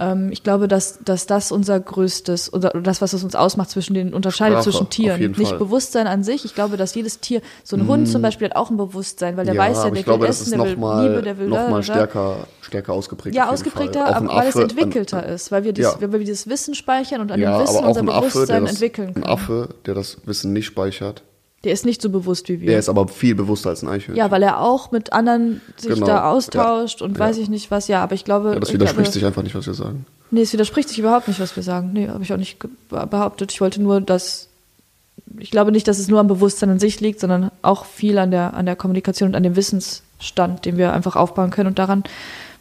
Ähm, ich glaube, dass, dass das unser größtes, oder das, was es uns ausmacht zwischen den unterscheidet Sprache, zwischen Tieren. Nicht. Bewusstsein an sich. Ich glaube, dass jedes Tier, so ein Hund zum Beispiel hat auch ein Bewusstsein, weil der weiß ja, der glaube, will das essen, der will noch Liebe, der mal, will noch mal stärker, stärker ausgeprägt. Ja, ausgeprägter, ein aber weil es entwickelter ein- ist, weil wir, dies, Ja. weil wir dieses Wissen speichern und an ja, dem Wissen unser ein Affe, Bewusstsein das, entwickeln ein können. Affe, der das Wissen nicht speichert, Der ist nicht so bewusst wie wir. der ist aber viel bewusster als ein Eichhörnchen. ja, weil er auch mit anderen sich Genau, da austauscht und ja. weiß ich nicht was. Ja, aber ich glaube. Ja, das ich widerspricht glaube, sich einfach nicht, was wir sagen. Nee, es widerspricht sich überhaupt nicht, was wir sagen. Nee, habe ich auch nicht behauptet. Ich wollte nur, dass. Ich glaube nicht, dass es nur am Bewusstsein an sich liegt, sondern auch viel an der, an der Kommunikation und an dem Wissensstand, den wir einfach aufbauen können und daran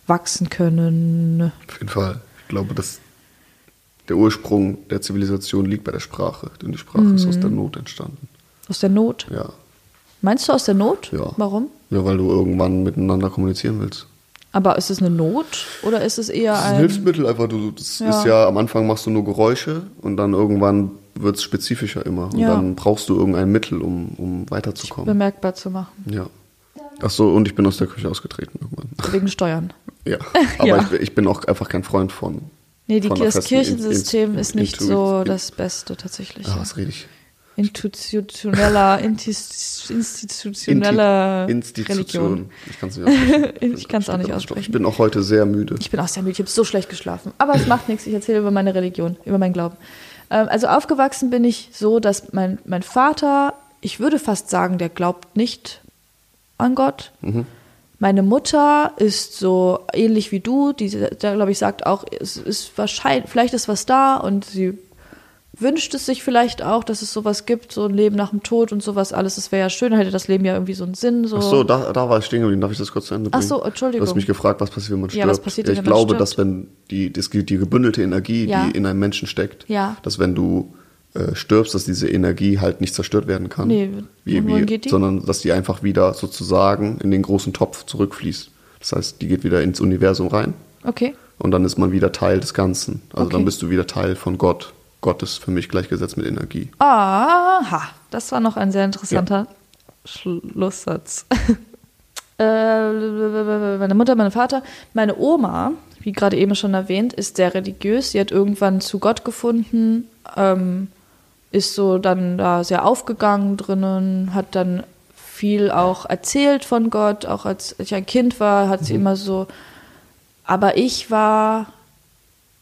wachsen können. Auf jeden Fall. Ich glaube, dass der Ursprung der Zivilisation liegt bei der Sprache. Denn die Sprache ist aus Mhm. der Not entstanden. Aus der Not. Ja. Meinst du aus der Not? Ja. Warum? Ja, weil du irgendwann miteinander kommunizieren willst. Aber ist es eine Not oder ist es eher Das ist ein ein. Hilfsmittel einfach. Du, das Ja. ist ja, am Anfang machst du nur Geräusche und dann irgendwann wird es spezifischer immer. Und Ja. dann brauchst du irgendein Mittel, um, um weiterzukommen. bemerkbar zu machen? Ja. Ach so, und ich bin aus der Küche ausgetreten irgendwann. Wegen Steuern. Ja. Aber Ja. Ich, bin- ich bin auch einfach kein Freund von. Nee, die, von das Kirchensystem In- ist nicht so In- das Beste tatsächlich. Ah, was rede ich? Institutioneller, institutioneller Insti- Religion. Institution. Ich kann es nicht aussprechen. Ich auch nicht aussprechen. Ich bin auch heute sehr müde. Ich bin auch sehr müde, ich habe so schlecht geschlafen. Aber es macht nichts, ich erzähle über meine Religion, über meinen Glauben. Ähm, also aufgewachsen bin ich so, dass mein, mein Vater, ich würde fast sagen, der glaubt nicht an Gott. Mhm. Meine Mutter ist so ähnlich wie du, die, da glaube ich, sagt auch, es ist wahrscheinlich, vielleicht ist was da und sie wünscht es sich vielleicht auch, dass es sowas gibt, so ein Leben nach dem Tod und sowas alles. Es wäre ja schön, hätte das Leben ja irgendwie so einen Sinn. So. Ach so, da, da war ich stehen geblieben. Darf ich das kurz zu Ende Ach bringen? so, Entschuldigung. Du hast mich gefragt, was passiert, wenn man Ja, stirbt. was passiert denn, ich wenn man glaube, stirbt? dass wenn die, das, die gebündelte Energie, Ja. die in einem Menschen steckt, Ja. dass wenn du äh, stirbst, dass diese Energie halt nicht zerstört werden kann. Nee, wie, wie, geht die? Sondern dass die einfach wieder sozusagen in den großen Topf zurückfließt. Das heißt, die geht wieder ins Universum rein Okay. und dann ist man wieder Teil des Ganzen. Also Okay. dann bist du wieder Teil von Gott. Gott ist für mich gleichgesetzt mit Energie. Aha, das war noch ein sehr interessanter Schlusssatz. Äh, meine Mutter, mein Vater, meine Oma, wie gerade eben schon erwähnt, ist sehr religiös. Sie hat irgendwann zu Gott gefunden, ähm, ist so dann da sehr aufgegangen drinnen, hat dann viel auch erzählt von Gott. Auch als ich ein Kind war, hat sie immer so. Aber ich war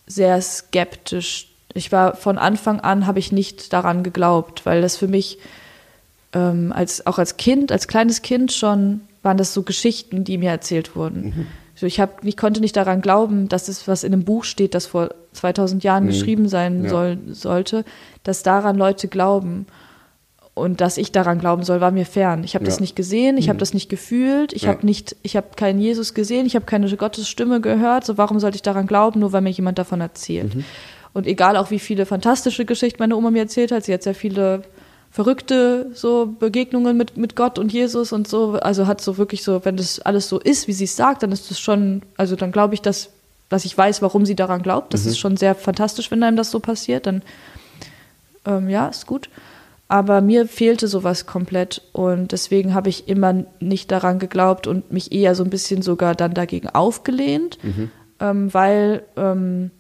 sehr skeptisch. Ich war von Anfang an, habe ich nicht daran geglaubt, weil das für mich ähm, als auch als Kind, als kleines Kind schon waren das so Geschichten, die mir erzählt wurden. So, ich, hab, ich konnte nicht daran glauben, dass es was in einem Buch steht, das vor 2000 Jahren geschrieben sein Ja. soll, sollte, dass daran Leute glauben. Und dass ich daran glauben soll, war mir fern. Ich habe das Ja. nicht gesehen, ich habe das nicht gefühlt, ich Ja. habe nicht, ich habe keinen Jesus gesehen, ich habe keine Gottes Stimme gehört. So warum sollte ich daran glauben, nur weil mir jemand davon erzählt? Und egal auch wie viele fantastische Geschichten meine Oma mir erzählt hat, sie hat sehr viele verrückte so Begegnungen mit, mit Gott und Jesus und so, also hat so wirklich so, wenn das alles so ist, wie sie es sagt, dann ist das schon, also dann glaube ich, dass, dass ich weiß, warum sie daran glaubt. Das ist schon sehr fantastisch, wenn einem das so passiert, dann ähm, ja, ist gut. Aber mir fehlte sowas komplett und deswegen habe ich immer nicht daran geglaubt und mich eher so ein bisschen sogar dann dagegen aufgelehnt, ähm, weil ähm,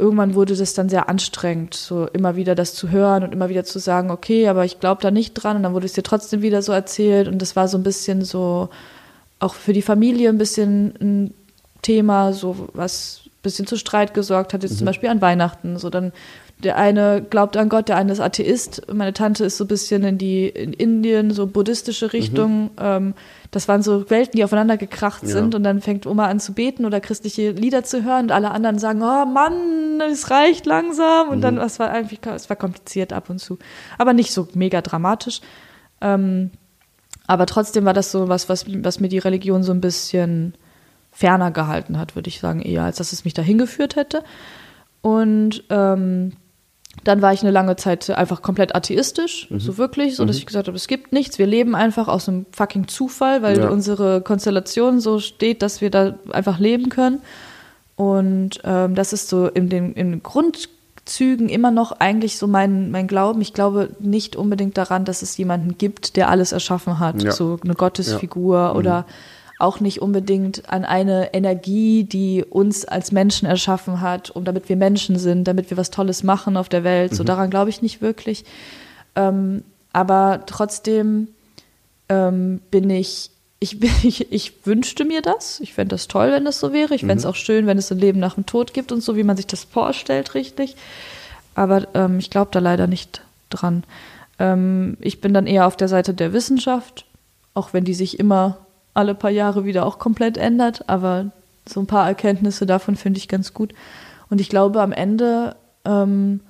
irgendwann wurde das dann sehr anstrengend, so immer wieder das zu hören und immer wieder zu sagen, okay, aber ich glaube da nicht dran. Und dann wurde es dir trotzdem wieder so erzählt. Und das war so ein bisschen so auch für die Familie ein bisschen ein Thema, so was ein bisschen zu Streit gesorgt hat, jetzt zum Beispiel an Weihnachten, so dann der eine glaubt an Gott, der eine ist Atheist. Meine Tante ist so ein bisschen in die in Indien, so buddhistische Richtung. Ähm, das waren so Welten, die aufeinander gekracht Ja. sind. Und dann fängt Oma an zu beten oder christliche Lieder zu hören und alle anderen sagen, oh Mann, es reicht langsam. Und dann, das war einfach, es war kompliziert ab und zu. Aber nicht so mega dramatisch. Ähm, aber trotzdem war das so was, was, was mir die Religion so ein bisschen ferner gehalten hat, würde ich sagen, eher, als dass es mich dahin geführt hätte. Und ähm, dann war ich eine lange Zeit einfach komplett atheistisch, Mhm. so wirklich, so dass ich gesagt habe, es gibt nichts, wir leben einfach aus einem fucking Zufall, weil Ja. unsere Konstellation so steht, dass wir da einfach leben können. Und ähm, das ist so in den, in Grundzügen immer noch eigentlich so mein, mein Glauben. Ich glaube nicht unbedingt daran, dass es jemanden gibt, der alles erschaffen hat, Ja. so eine Gottesfigur oder auch nicht unbedingt an eine Energie, die uns als Menschen erschaffen hat, um damit wir Menschen sind, damit wir was Tolles machen auf der Welt. So daran glaube ich nicht wirklich. Ähm, aber trotzdem ähm, bin ich, ich, ich, ich wünschte mir das. Ich fände das toll, wenn das so wäre. Ich fände es auch schön, wenn es ein Leben nach dem Tod gibt und so, wie man sich das vorstellt, richtig. Aber ähm, ich glaube da leider nicht dran. Ähm, ich bin dann eher auf der Seite der Wissenschaft, auch wenn die sich immer alle paar Jahre wieder auch komplett ändert. Aber so ein paar Erkenntnisse davon finde ich ganz gut. Und ich glaube, am Ende ähm,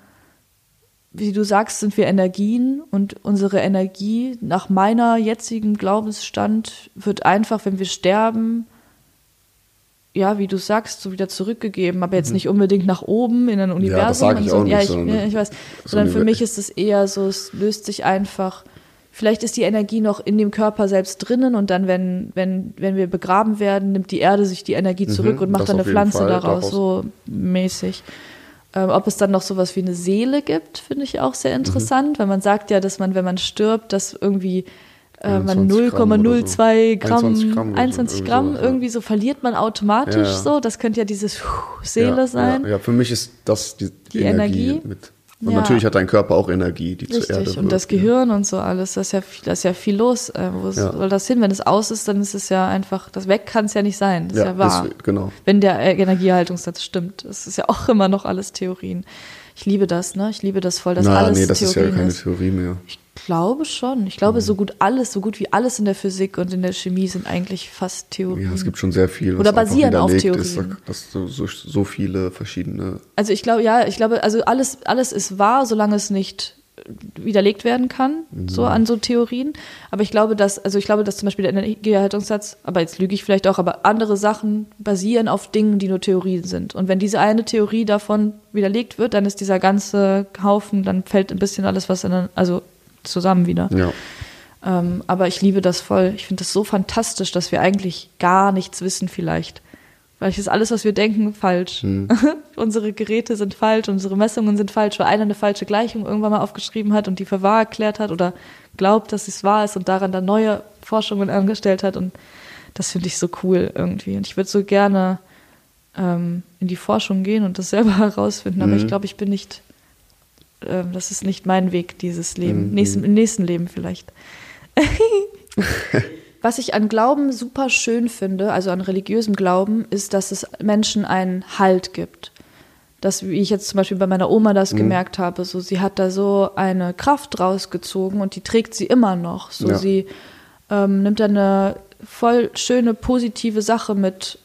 wie du sagst, sind wir Energien und unsere Energie nach meiner jetzigen Glaubensstand wird einfach, wenn wir sterben, ja, wie du sagst, so wieder zurückgegeben, aber jetzt nicht unbedingt nach oben in ein Universum. sag ich und so. auch nicht, ja, ich, sondern ja, ich weiß. das Sondern für mich ist es eher so, es löst sich einfach. Vielleicht ist die Energie noch in dem Körper selbst drinnen und dann, wenn, wenn, wenn wir begraben werden, nimmt die Erde sich die Energie zurück und macht dann eine Pflanze Fall daraus, daraus. so mäßig. Ähm, ob es dann noch sowas wie eine Seele gibt, finde ich auch sehr interessant, weil man sagt ja, dass man, wenn man stirbt, dass irgendwie äh, man 21 Gramm oder so. 0,02 Gramm, 21 Gramm so, 21 irgendwie ja. so verliert man automatisch Ja, ja. so. Das könnte ja dieses Seele sein. Ja, für mich ist das die, die, Die Energie, Energie? mit. Und Ja. natürlich hat dein Körper auch Energie, die zur Erde Richtig, und das ja. Gehirn und so alles, das ist ja viel, das ist ja viel los. Äh, wo Ja. soll das hin? Wenn es aus ist, dann ist es ja einfach, das weg kann es ja nicht sein. Das ist ja, Ja, wahr. das- genau. Wenn der äh, Energieerhaltungssatz stimmt. Das ist ja auch immer noch alles Theorien. Ich liebe das, ne? Ich liebe das voll, dass Na, alles nee, das ist ja Theorien keine ist. Theorie mehr. Ich glaube schon. Ich glaube, so gut alles, so gut wie alles in der Physik und in der Chemie sind eigentlich fast Theorien. Ja, es gibt schon sehr viel, Oder basieren auf widerlegt ist, Theorien. dass so, so, so viele verschiedene. Also ich glaube, ja, ich glaube, also alles, alles ist wahr, solange es nicht widerlegt werden kann, so an so Theorien. Aber ich glaube, dass, also ich glaube, dass zum Beispiel der Energieerhaltungssatz, aber jetzt lüge ich vielleicht auch, aber andere Sachen basieren auf Dingen, die nur Theorien sind. Und wenn diese eine Theorie davon widerlegt wird, dann ist dieser ganze Haufen, dann fällt ein bisschen alles was in, also zusammen wieder. Ja, Ähm, aber ich liebe das voll. Ich finde das so fantastisch, dass wir eigentlich gar nichts wissen vielleicht. Vielleicht ist alles, was wir denken, falsch. unsere Geräte sind falsch, unsere Messungen sind falsch, weil einer eine falsche Gleichung irgendwann mal aufgeschrieben hat und die für wahr erklärt hat oder glaubt, dass es wahr ist und daran dann neue Forschungen angestellt hat. Und das finde ich so cool irgendwie. Und ich würde so gerne ähm, in die Forschung gehen und das selber herausfinden. Aber ich glaube, ich bin nicht, ähm, das ist nicht mein Weg, dieses Leben. Nächsten, Im nächsten Leben vielleicht. Was ich an Glauben super schön finde, also an religiösem Glauben, ist, dass es Menschen einen Halt gibt. Das, wie ich jetzt zum Beispiel bei meiner Oma das gemerkt habe, so sie hat da so eine Kraft rausgezogen und die trägt sie immer noch. So Ja. sie ähm, nimmt da eine voll schöne positive Sache mit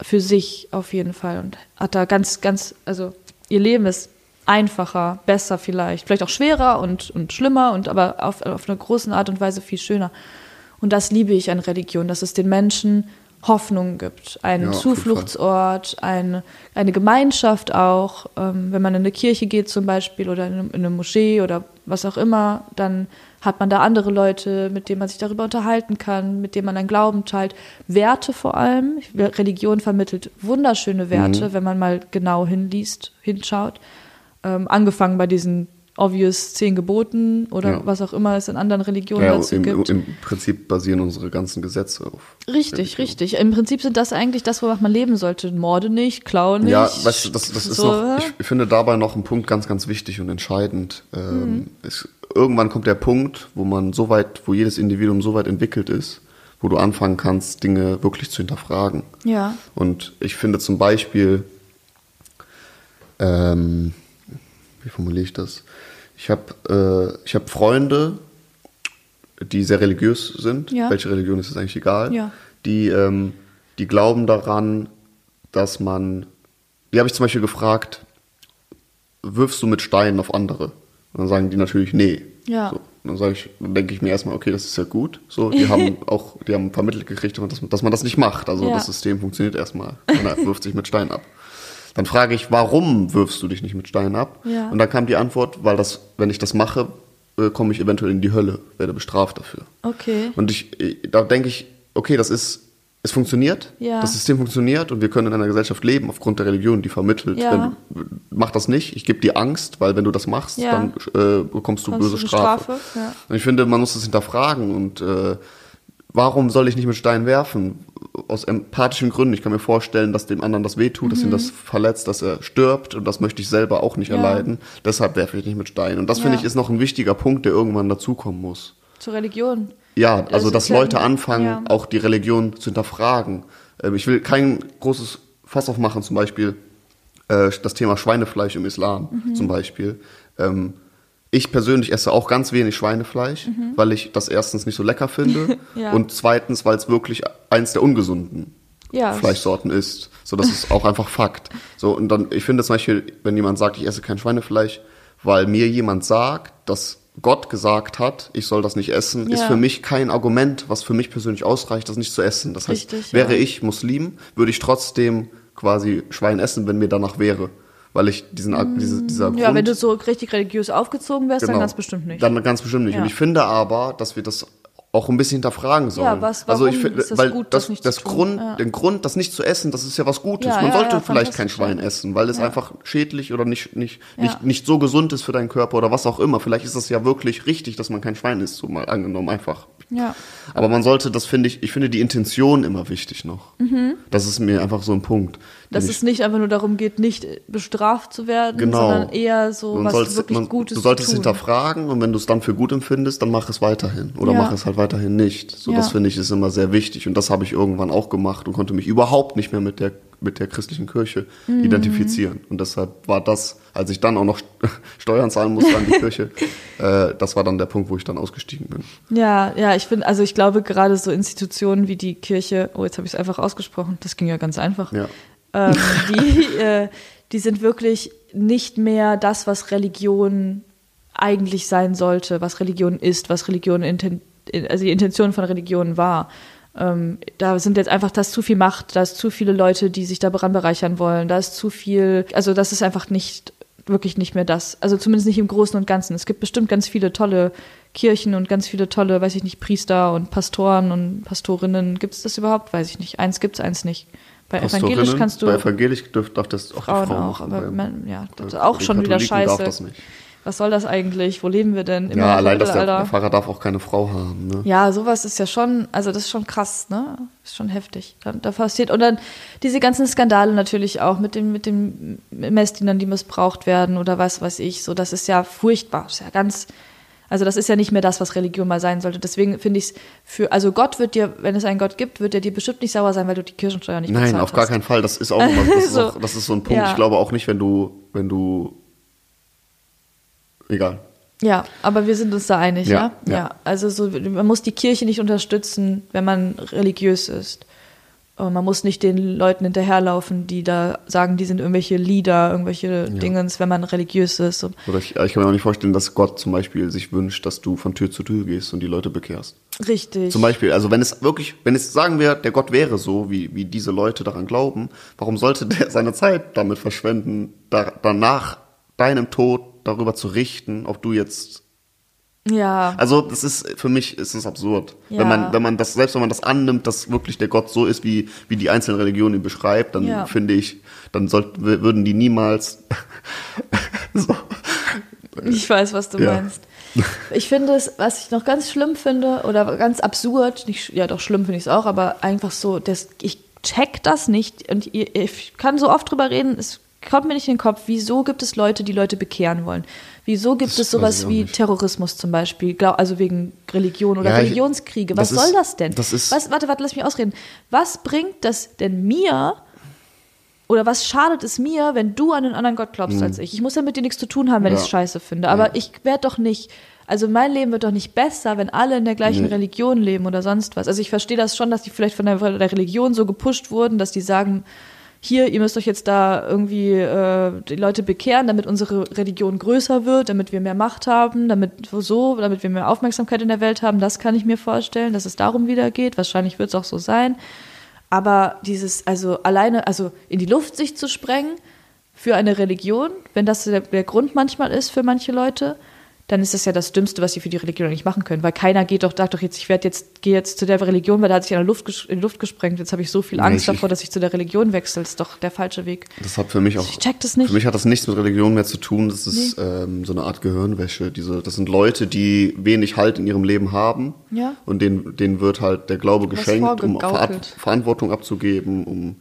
für sich auf jeden Fall und hat da ganz, ganz, also ihr Leben ist einfacher, besser vielleicht, vielleicht auch schwerer und, und schlimmer und aber auf, auf eine große Art und Weise viel schöner. Und das liebe ich an Religion, dass es den Menschen Hoffnung gibt, einen Ja, Zufluchtsort, eine, eine Gemeinschaft auch. Ähm, wenn man in eine Kirche geht zum Beispiel oder in eine, in eine Moschee oder was auch immer, dann hat man da andere Leute, mit denen man sich darüber unterhalten kann, mit denen man einen Glauben teilt. Werte vor allem. Religion vermittelt wunderschöne Werte, wenn man mal genau hinliest, hinschaut. Ähm, angefangen bei diesen obvious zehn Geboten oder Ja. was auch immer es in anderen Religionen Ja, dazu im, gibt. im Prinzip basieren unsere ganzen Gesetze auf. Richtig, richtig. Im Prinzip sind das eigentlich das, wonach man leben sollte. Morde nicht, klaue nicht. Ja, weißt du, das, das ist so, noch, ich finde dabei noch ein Punkt ganz, ganz wichtig und entscheidend. Ähm, es, irgendwann kommt der Punkt, wo man so weit, wo jedes Individuum so weit entwickelt ist, wo du anfangen kannst, Dinge wirklich zu hinterfragen. Ja. Und ich finde zum Beispiel, ähm, wie formuliere ich das? Ich habe äh, ich hab Freunde, die sehr religiös sind. Ja. Welche Religion ist es eigentlich egal? Ja. Die, ähm, die glauben daran, dass man. Die habe ich zum Beispiel gefragt, wirfst du mit Steinen auf andere? Und dann sagen die natürlich nee. Ja. So. Dann sage ich, dann denke ich mir erstmal, okay, das ist ja gut. So, die haben auch, die haben vermittelt gekriegt, dass, dass man das nicht macht. Also Ja. das System funktioniert erstmal. Keiner wirft sich mit Steinen ab. Dann frage ich, warum wirfst du dich nicht mit Steinen ab? Ja. Und dann kam die Antwort, weil das, wenn ich das mache, äh, komme ich eventuell in die Hölle, werde bestraft dafür. Okay. Und ich, äh, da denke ich, okay, das ist, es funktioniert, Ja. das System funktioniert und wir können in einer Gesellschaft leben aufgrund der Religion, die vermittelt. Ja. Wenn, mach das nicht, ich gebe dir Angst, weil wenn du das machst, Ja. dann äh, bekommst du Kommst böse du Strafe. Strafe. Und ich finde, man muss das hinterfragen und äh, warum soll ich nicht mit Steinen werfen? Aus empathischen Gründen. Ich kann mir vorstellen, dass dem anderen das wehtut, dass ihn das verletzt, dass er stirbt und das möchte ich selber auch nicht Mhm. Ja. erleiden. Deshalb werfe ich nicht mit Steinen. Und das Ja. finde ich ist noch ein wichtiger Punkt, der irgendwann dazukommen muss. Zur Religion. Ja, also dass Leute anfangen, ja. auch die Religion zu hinterfragen. Ähm, Ich will kein großes Fass aufmachen, zum Beispiel äh, das Thema Schweinefleisch im Islam Mhm. zum Beispiel. Ich persönlich esse auch ganz wenig Schweinefleisch, weil ich das erstens nicht so lecker finde Mhm. Ja. und zweitens, weil es wirklich eins der ungesunden Ja. Fleischsorten ist. So, das ist auch einfach Fakt. So, und dann, ich finde zum Beispiel, wenn jemand sagt, ich esse kein Schweinefleisch, weil mir jemand sagt, dass Gott gesagt hat, ich soll das nicht essen, ist Ja. für mich kein Argument, was für mich persönlich ausreicht, das nicht zu essen. Das heißt, Richtig, wäre ja. ich Muslim, würde ich trotzdem quasi Schwein essen, wenn mir danach wäre. Weil ich diesen, diese, dieser Ja, Grund, wenn du so richtig religiös aufgezogen wärst, dann Genau. ganz bestimmt nicht. Dann ganz bestimmt nicht. Ja. Und ich finde aber, dass wir das auch ein bisschen hinterfragen sollen. was- also ich warum finde, das weil gut, das, das nicht das? Grund, Ja. den Grund, das nicht zu essen, das ist ja was Gutes. Ja, Man ja, sollte ja, vielleicht kein Schwein ja. essen, weil es Ja. einfach schädlich oder nicht, nicht, Ja. nicht, nicht so gesund ist für deinen Körper oder was auch immer. Vielleicht ist es ja wirklich richtig, dass man kein Schwein isst, so mal angenommen einfach. Ja. Aber man sollte, das finde ich, ich finde die Intention immer wichtig noch. Das ist mir einfach so ein Punkt. Mhm. Dass es ich- nicht einfach nur darum geht, nicht bestraft zu werden, Genau. sondern eher so Man was soll's- wirklich man, Gutes Du solltest hinterfragen und wenn du es dann für gut empfindest, dann mach es weiterhin. Oder Ja. mach es halt weiterhin nicht. So, das Ja. finde ich ist immer sehr wichtig. Und das habe ich irgendwann auch gemacht und konnte mich überhaupt nicht mehr mit der, mit der christlichen Kirche Mhm. identifizieren. Und deshalb war das, als ich dann auch noch Steuern zahlen musste an die Kirche, äh, das war dann der Punkt, wo ich dann ausgestiegen bin. Ja, ja, ich finde, also ich glaube gerade so Institutionen wie die Kirche, oh, jetzt habe ich es einfach ausgesprochen, das ging ja ganz einfach. Ja. Ähm, die, äh, die sind wirklich nicht mehr das, was Religion eigentlich sein sollte, was Religion ist, was Religion, also die Intention von Religion war. Ähm, da sind jetzt einfach, da ist zu viel Macht, da ist zu viele Leute, die sich daran bereichern wollen, da ist zu viel, also das ist einfach nicht, wirklich nicht mehr das. Also zumindest nicht im Großen und Ganzen. Es gibt bestimmt ganz viele tolle Kirchen und ganz viele tolle, weiß ich nicht, Priester und Pastoren und Pastorinnen. Gibt es das überhaupt? Weiß ich nicht. Eins gibt es, eins nicht. Bei evangelisch kannst du Bei evangelisch dürf, darf das auch die Frauen Frau auch, machen, aber man, ja, das auch schon wieder scheiße. Darf das nicht. Was soll das eigentlich? Wo leben wir denn? Ja, allein, dass der, Pfarrer darf auch keine Frau haben. Ne? Ja, sowas ist ja schon, also das ist schon krass, ne? Ist schon heftig. Da, da passiert und dann diese ganzen Skandale natürlich auch mit dem mit den Messdienern, die missbraucht werden oder was weiß ich. So, das ist ja furchtbar. Ist ja ganz, also das ist ja nicht mehr das, was Religion mal sein sollte. Deswegen finde ich es für, also Gott wird dir, wenn es einen Gott gibt, wird er dir bestimmt nicht sauer sein, weil du die Kirchensteuer nicht Nein, bezahlt auf gar hast. keinen Fall. Das ist auch, immer, das ist, So. auch, das ist so ein Punkt. Ja. Ich glaube auch nicht, wenn du, wenn du, egal. Ja, aber wir sind uns da einig, ja? Ja, ja. Also so, man muss die Kirche nicht unterstützen, wenn man religiös ist. Und man muss nicht den Leuten hinterherlaufen, die da sagen, die sind irgendwelche Lieder, irgendwelche Dingens, wenn man religiös ist. Oder ich, ich kann mir auch nicht vorstellen, dass Gott zum Beispiel sich wünscht, dass du von Tür zu Tür gehst und die Leute bekehrst. richtig. Zum Beispiel, also wenn es wirklich, wenn es sagen wir, der Gott wäre so, wie, wie diese Leute daran glauben, warum sollte der seine Zeit damit verschwenden, da, danach deinem Tod darüber zu richten, ob du jetzt ja. Also das ist für mich ist es absurd, Ja. wenn man wenn man das selbst wenn man das annimmt, dass wirklich der Gott so ist wie wie die einzelnen Religionen ihn beschreibt, dann Ja. finde ich, dann sollten würden die niemals so, Ich weiß, was du Ja. meinst. Ich finde es, was ich noch ganz schlimm finde oder ganz absurd, nicht, ja doch schlimm finde ich es auch, aber einfach so, das, ich check das nicht und ihr- ich kann so oft drüber reden, es kommt mir nicht in den Kopf, wieso gibt es Leute, die Leute bekehren wollen? Wieso gibt Das es sowas wie nicht. Terrorismus zum Beispiel, also wegen Religion oder Ja, Religionskriege? Was das soll ist- das denn? das ist- was, warte, warte, lass mich ausreden. Was bringt das denn mir, oder was schadet es mir, wenn du an einen anderen Gott glaubst als ich? Ich muss ja mit dir nichts zu tun haben, wenn Mhm. Ja. ich es scheiße finde. Aber ich werde doch nicht, also mein Leben wird doch nicht besser, wenn alle in der gleichen Nee. Religion leben oder sonst was. Also ich verstehe das schon, dass die vielleicht von der, von der Religion so gepusht wurden, dass die sagen, hier, ihr müsst euch jetzt da irgendwie äh, die Leute bekehren, damit unsere Religion größer wird, damit wir mehr Macht haben, damit so, damit wir mehr Aufmerksamkeit in der Welt haben. Das kann ich mir vorstellen, dass es darum wieder geht. Wahrscheinlich wird es auch so sein. Aber dieses, also alleine, also in die Luft sich zu sprengen für eine Religion, wenn das der, der Grund manchmal ist für manche Leute, dann ist das ja das Dümmste, was sie für die Religion eigentlich machen können. Weil keiner geht doch, sagt doch jetzt, ich werde jetzt, gehe jetzt zu der Religion, weil da hat sich in, der Luft, in die Luft gesprengt. Jetzt habe ich so viel Nee, Angst ich- davor, dass ich zu der Religion wechsle. Das ist doch der falsche Weg. Das hat für mich auch. Ich check das nicht. Für mich hat das nichts mit Religion mehr zu tun. Das ist ähm, so eine Art Gehirnwäsche. Diese, das sind Leute, die wenig Halt in ihrem Leben haben. Ja. Und denen, denen wird halt der Glaube geschenkt, um Ver. Verantwortung abzugeben, um,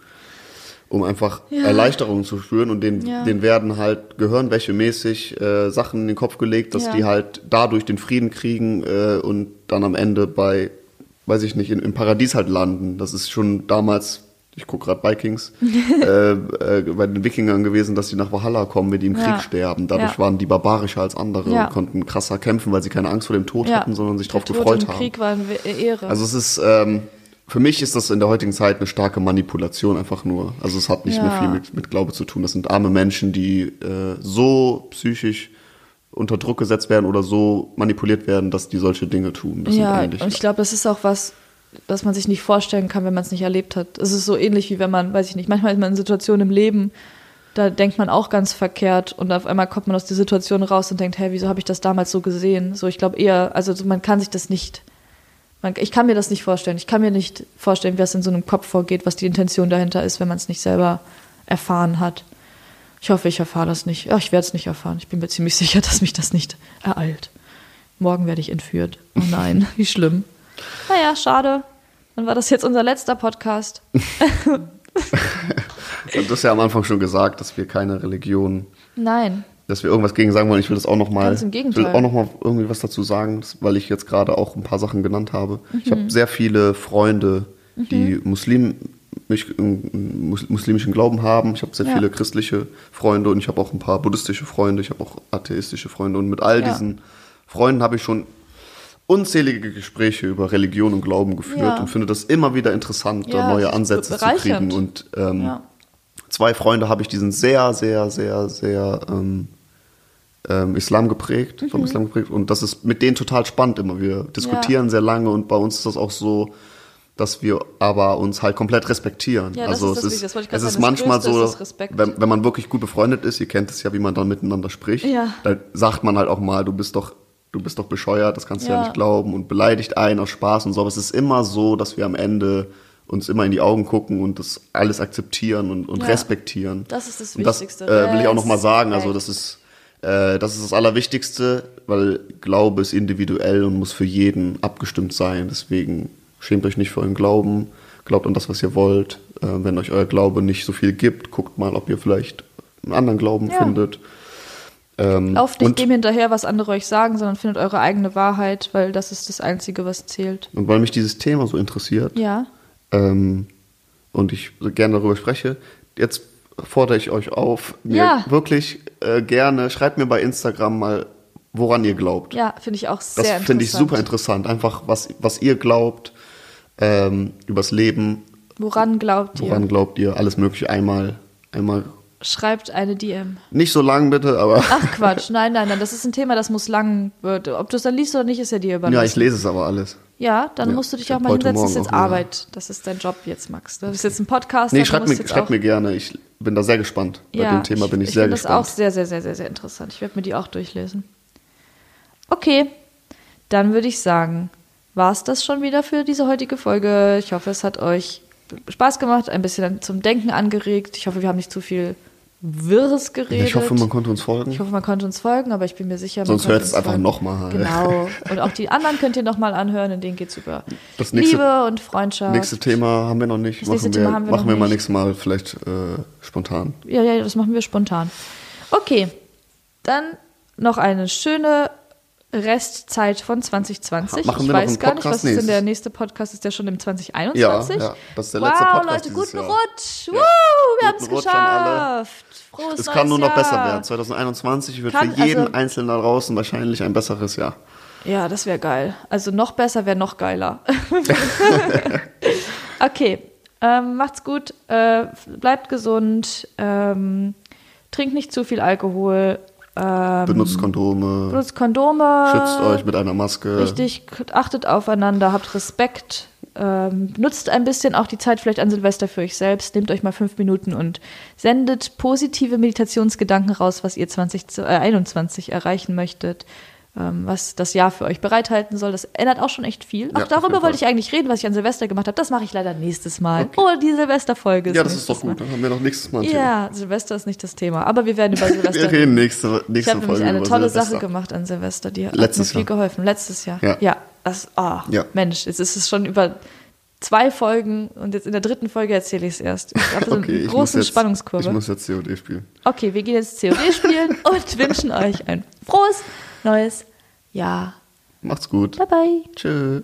um einfach Erleichterung zu spüren. Und denen, Ja. denen werden halt gehirnwäschemäßig äh, Sachen in den Kopf gelegt, dass Ja. die halt dadurch den Frieden kriegen äh, und dann am Ende bei, weiß ich nicht, in, im Paradies halt landen. Das ist schon damals, ich gucke gerade Vikings, äh, äh, bei den Wikingern gewesen, dass die nach Valhalla kommen, wenn die im Ja. Krieg sterben. Dadurch Ja. waren die barbarischer als andere Ja. und konnten krasser kämpfen, weil sie keine Angst vor dem Tod Ja. hatten, sondern sich darauf gefreut haben. Krieg war eine Ehre. Also es ist, ähm, für mich ist das in der heutigen Zeit eine starke Manipulation einfach nur. Also es hat nicht Ja. mehr viel mit, mit Glaube zu tun. Das sind arme Menschen, die äh, so psychisch unter Druck gesetzt werden oder so manipuliert werden, dass die solche Dinge tun. Das ja, und ich glaube, das ist auch was, das man sich nicht vorstellen kann, wenn man es nicht erlebt hat. Es ist so ähnlich wie wenn man, weiß ich nicht, manchmal ist man in Situationen im Leben, da denkt man auch ganz verkehrt und auf einmal kommt man aus der Situation raus und denkt, hey, wieso habe ich das damals so gesehen? So, ich glaube eher, also so, man kann sich das nicht, ich kann mir das nicht vorstellen. Ich kann mir nicht vorstellen, was in so einem Kopf vorgeht, was die Intention dahinter ist, wenn man es nicht selber erfahren hat. Ich hoffe, ich erfahre das nicht. Ja, ich werde es nicht erfahren. Ich bin mir ziemlich sicher, dass mich das nicht ereilt. Morgen werde ich entführt. Oh nein, wie schlimm. Naja, schade. Dann war das jetzt unser letzter Podcast. Das ist ja am Anfang schon gesagt, dass wir keine Religion, Nein. Dass wir irgendwas gegen sagen wollen. Ich will das auch noch mal, Ganz im ich will auch noch mal irgendwie was dazu sagen, weil ich jetzt gerade auch ein paar Sachen genannt habe. Ich Mhm. habe sehr viele Freunde, die Muslim, mich, mus- muslimischen Glauben haben. Ich habe sehr Ja. viele christliche Freunde und ich habe auch ein paar buddhistische Freunde. Ich habe auch atheistische Freunde und mit all Ja. diesen Freunden habe ich schon unzählige Gespräche über Religion und Glauben geführt Ja. und finde das immer wieder interessant, da neue Ansätze zu kriegen und ähm, zwei Freunde habe ich, die sind sehr, sehr, sehr, sehr ähm, ähm, Islam geprägt, vom Mhm. Islam geprägt. Und das ist mit denen total spannend immer. Wir diskutieren sehr lange und bei uns ist das auch so, dass wir aber uns halt komplett respektieren. Ja, das also ist es Wichtigste. Ich es ist sagen. Das manchmal so, ist wenn, wenn man wirklich gut befreundet ist, ihr kennt es ja, wie man dann miteinander spricht, Ja. da sagt man halt auch mal, du bist doch du bist doch bescheuert, das kannst du ja. Ja. nicht glauben und beleidigt einen aus Spaß und so. Aber es ist immer so, dass wir am Ende uns immer in die Augen gucken und das alles akzeptieren und, und Ja. respektieren. Das ist das Und das Wichtigste. äh, will ich auch noch mal sagen. Also das ist äh, das ist das Allerwichtigste, weil Glaube ist individuell und muss für jeden abgestimmt sein. Deswegen schämt euch nicht für euren Glauben, glaubt an das, was ihr wollt. Äh, wenn euch euer Glaube nicht so viel gibt, guckt mal, ob ihr vielleicht einen anderen Glauben Ja. findet. Ähm, Lauft nicht dem hinterher, was andere euch sagen, sondern findet eure eigene Wahrheit, weil das ist das Einzige, was zählt. und weil mich dieses Thema so interessiert, Ja. ähm, und ich so gerne darüber spreche, jetzt fordere ich euch auf, mir Ja. wirklich äh, gerne, schreibt mir bei Instagram mal, woran ihr glaubt. Ja, finde ich auch sehr das interessant. finde ich super interessant. Einfach, was, was ihr glaubt ähm, übers Leben, Woran glaubt ihr? woran glaubt ihr, alles Mögliche einmal, einmal. Schreibt eine DM. Nicht so lang bitte, aber Ach Quatsch, nein, nein, nein, das ist ein Thema, das muss lang wird. Ob du es dann liest oder nicht, ist ja dir überlassen. ja, ich lese es aber alles. Ja, dann Ja, musst du dich ich auch mal hinsetzen. Das ist Morgen jetzt Arbeit. Das ist dein Job jetzt, Max. Das ist jetzt ein Podcast. Nee, schreibt musst mir, auch- mir gerne. Ich bin da sehr gespannt. Bei ja, dem Thema bin ich, sehr finde gespannt. das auch sehr, sehr, sehr, sehr, sehr interessant. Ich werde mir die auch durchlesen. Okay, dann würde ich sagen, war es das schon wieder für diese heutige Folge. Ich hoffe, es hat euch Spaß gemacht, ein bisschen zum Denken angeregt. Ich hoffe, wir haben nicht zu viel Wirres geredet. Ich hoffe, man konnte uns folgen. Ich hoffe, man konnte uns folgen, aber ich bin mir sicher, man Sonst hört es einfach nochmal. Genau. Und auch die anderen könnt ihr nochmal anhören, in denen geht es über Das nächste- Liebe und Freundschaft. Nächste Thema haben wir noch nicht. Das nächste machen wir, Thema haben wir machen wir mal nächstes Mal vielleicht äh, spontan. Ja, ja, das machen wir spontan. Okay, dann noch eine schöne Restzeit von 2020. Machen ich wir noch weiß einen gar nicht, was ist denn der nächste Podcast? Ist der schon im 2021? Ja, ja, das ist der letzte wow, Podcast Leute, dieses guten Jahr. Rutsch. Ja. Woo, wir haben es geschafft. Frohes Es kann nur noch Jahr. besser werden. 2021 wird Kann- für jeden also- Einzelnen da draußen wahrscheinlich ein besseres Jahr. Ja, das wäre geil. Also noch besser wäre noch geiler. okay, ähm, macht's gut, äh, bleibt gesund, ähm, trinkt nicht zu viel Alkohol, ähm, Benutzt Kondome, benutzt Kondome, schützt euch mit einer Maske. richtig, achtet aufeinander, habt Respekt, ähm, nutzt ein bisschen auch die Zeit vielleicht an Silvester für euch selbst, nehmt euch mal fünf Minuten und sendet positive Meditationsgedanken raus, was ihr 2021 erreichen möchtet. Ähm, Was das Jahr für euch bereithalten soll, das ändert auch schon echt viel. Ja, Auch auf darüber wollte ich eigentlich reden, was ich an Silvester gemacht habe. Das mache ich leider nächstes Mal. Oh, die Silvesterfolge. Ja, das ist doch gut. Mal. Dann haben wir noch nächstes Mal ein Thema. Ja, Silvester ist nicht das Thema, aber wir werden über Silvester Wir reden nächste, ich nächste habe nämlich eine tolle Silvester. Sache gemacht an Silvester, die hat Letztes mir viel Jahr. geholfen. Letztes Jahr. Ja. Ja, das, ah, Ja. Mensch, jetzt ist es schon über zwei Folgen und jetzt in der dritten Folge erzähle ich es erst. Ich habe so Okay, eine ich große jetzt, Spannungskurve. Ich muss jetzt COD spielen. okay, wir gehen jetzt COD spielen und wünschen euch ein frohes neues Jahr. Macht's gut. Bye bye. Tschö.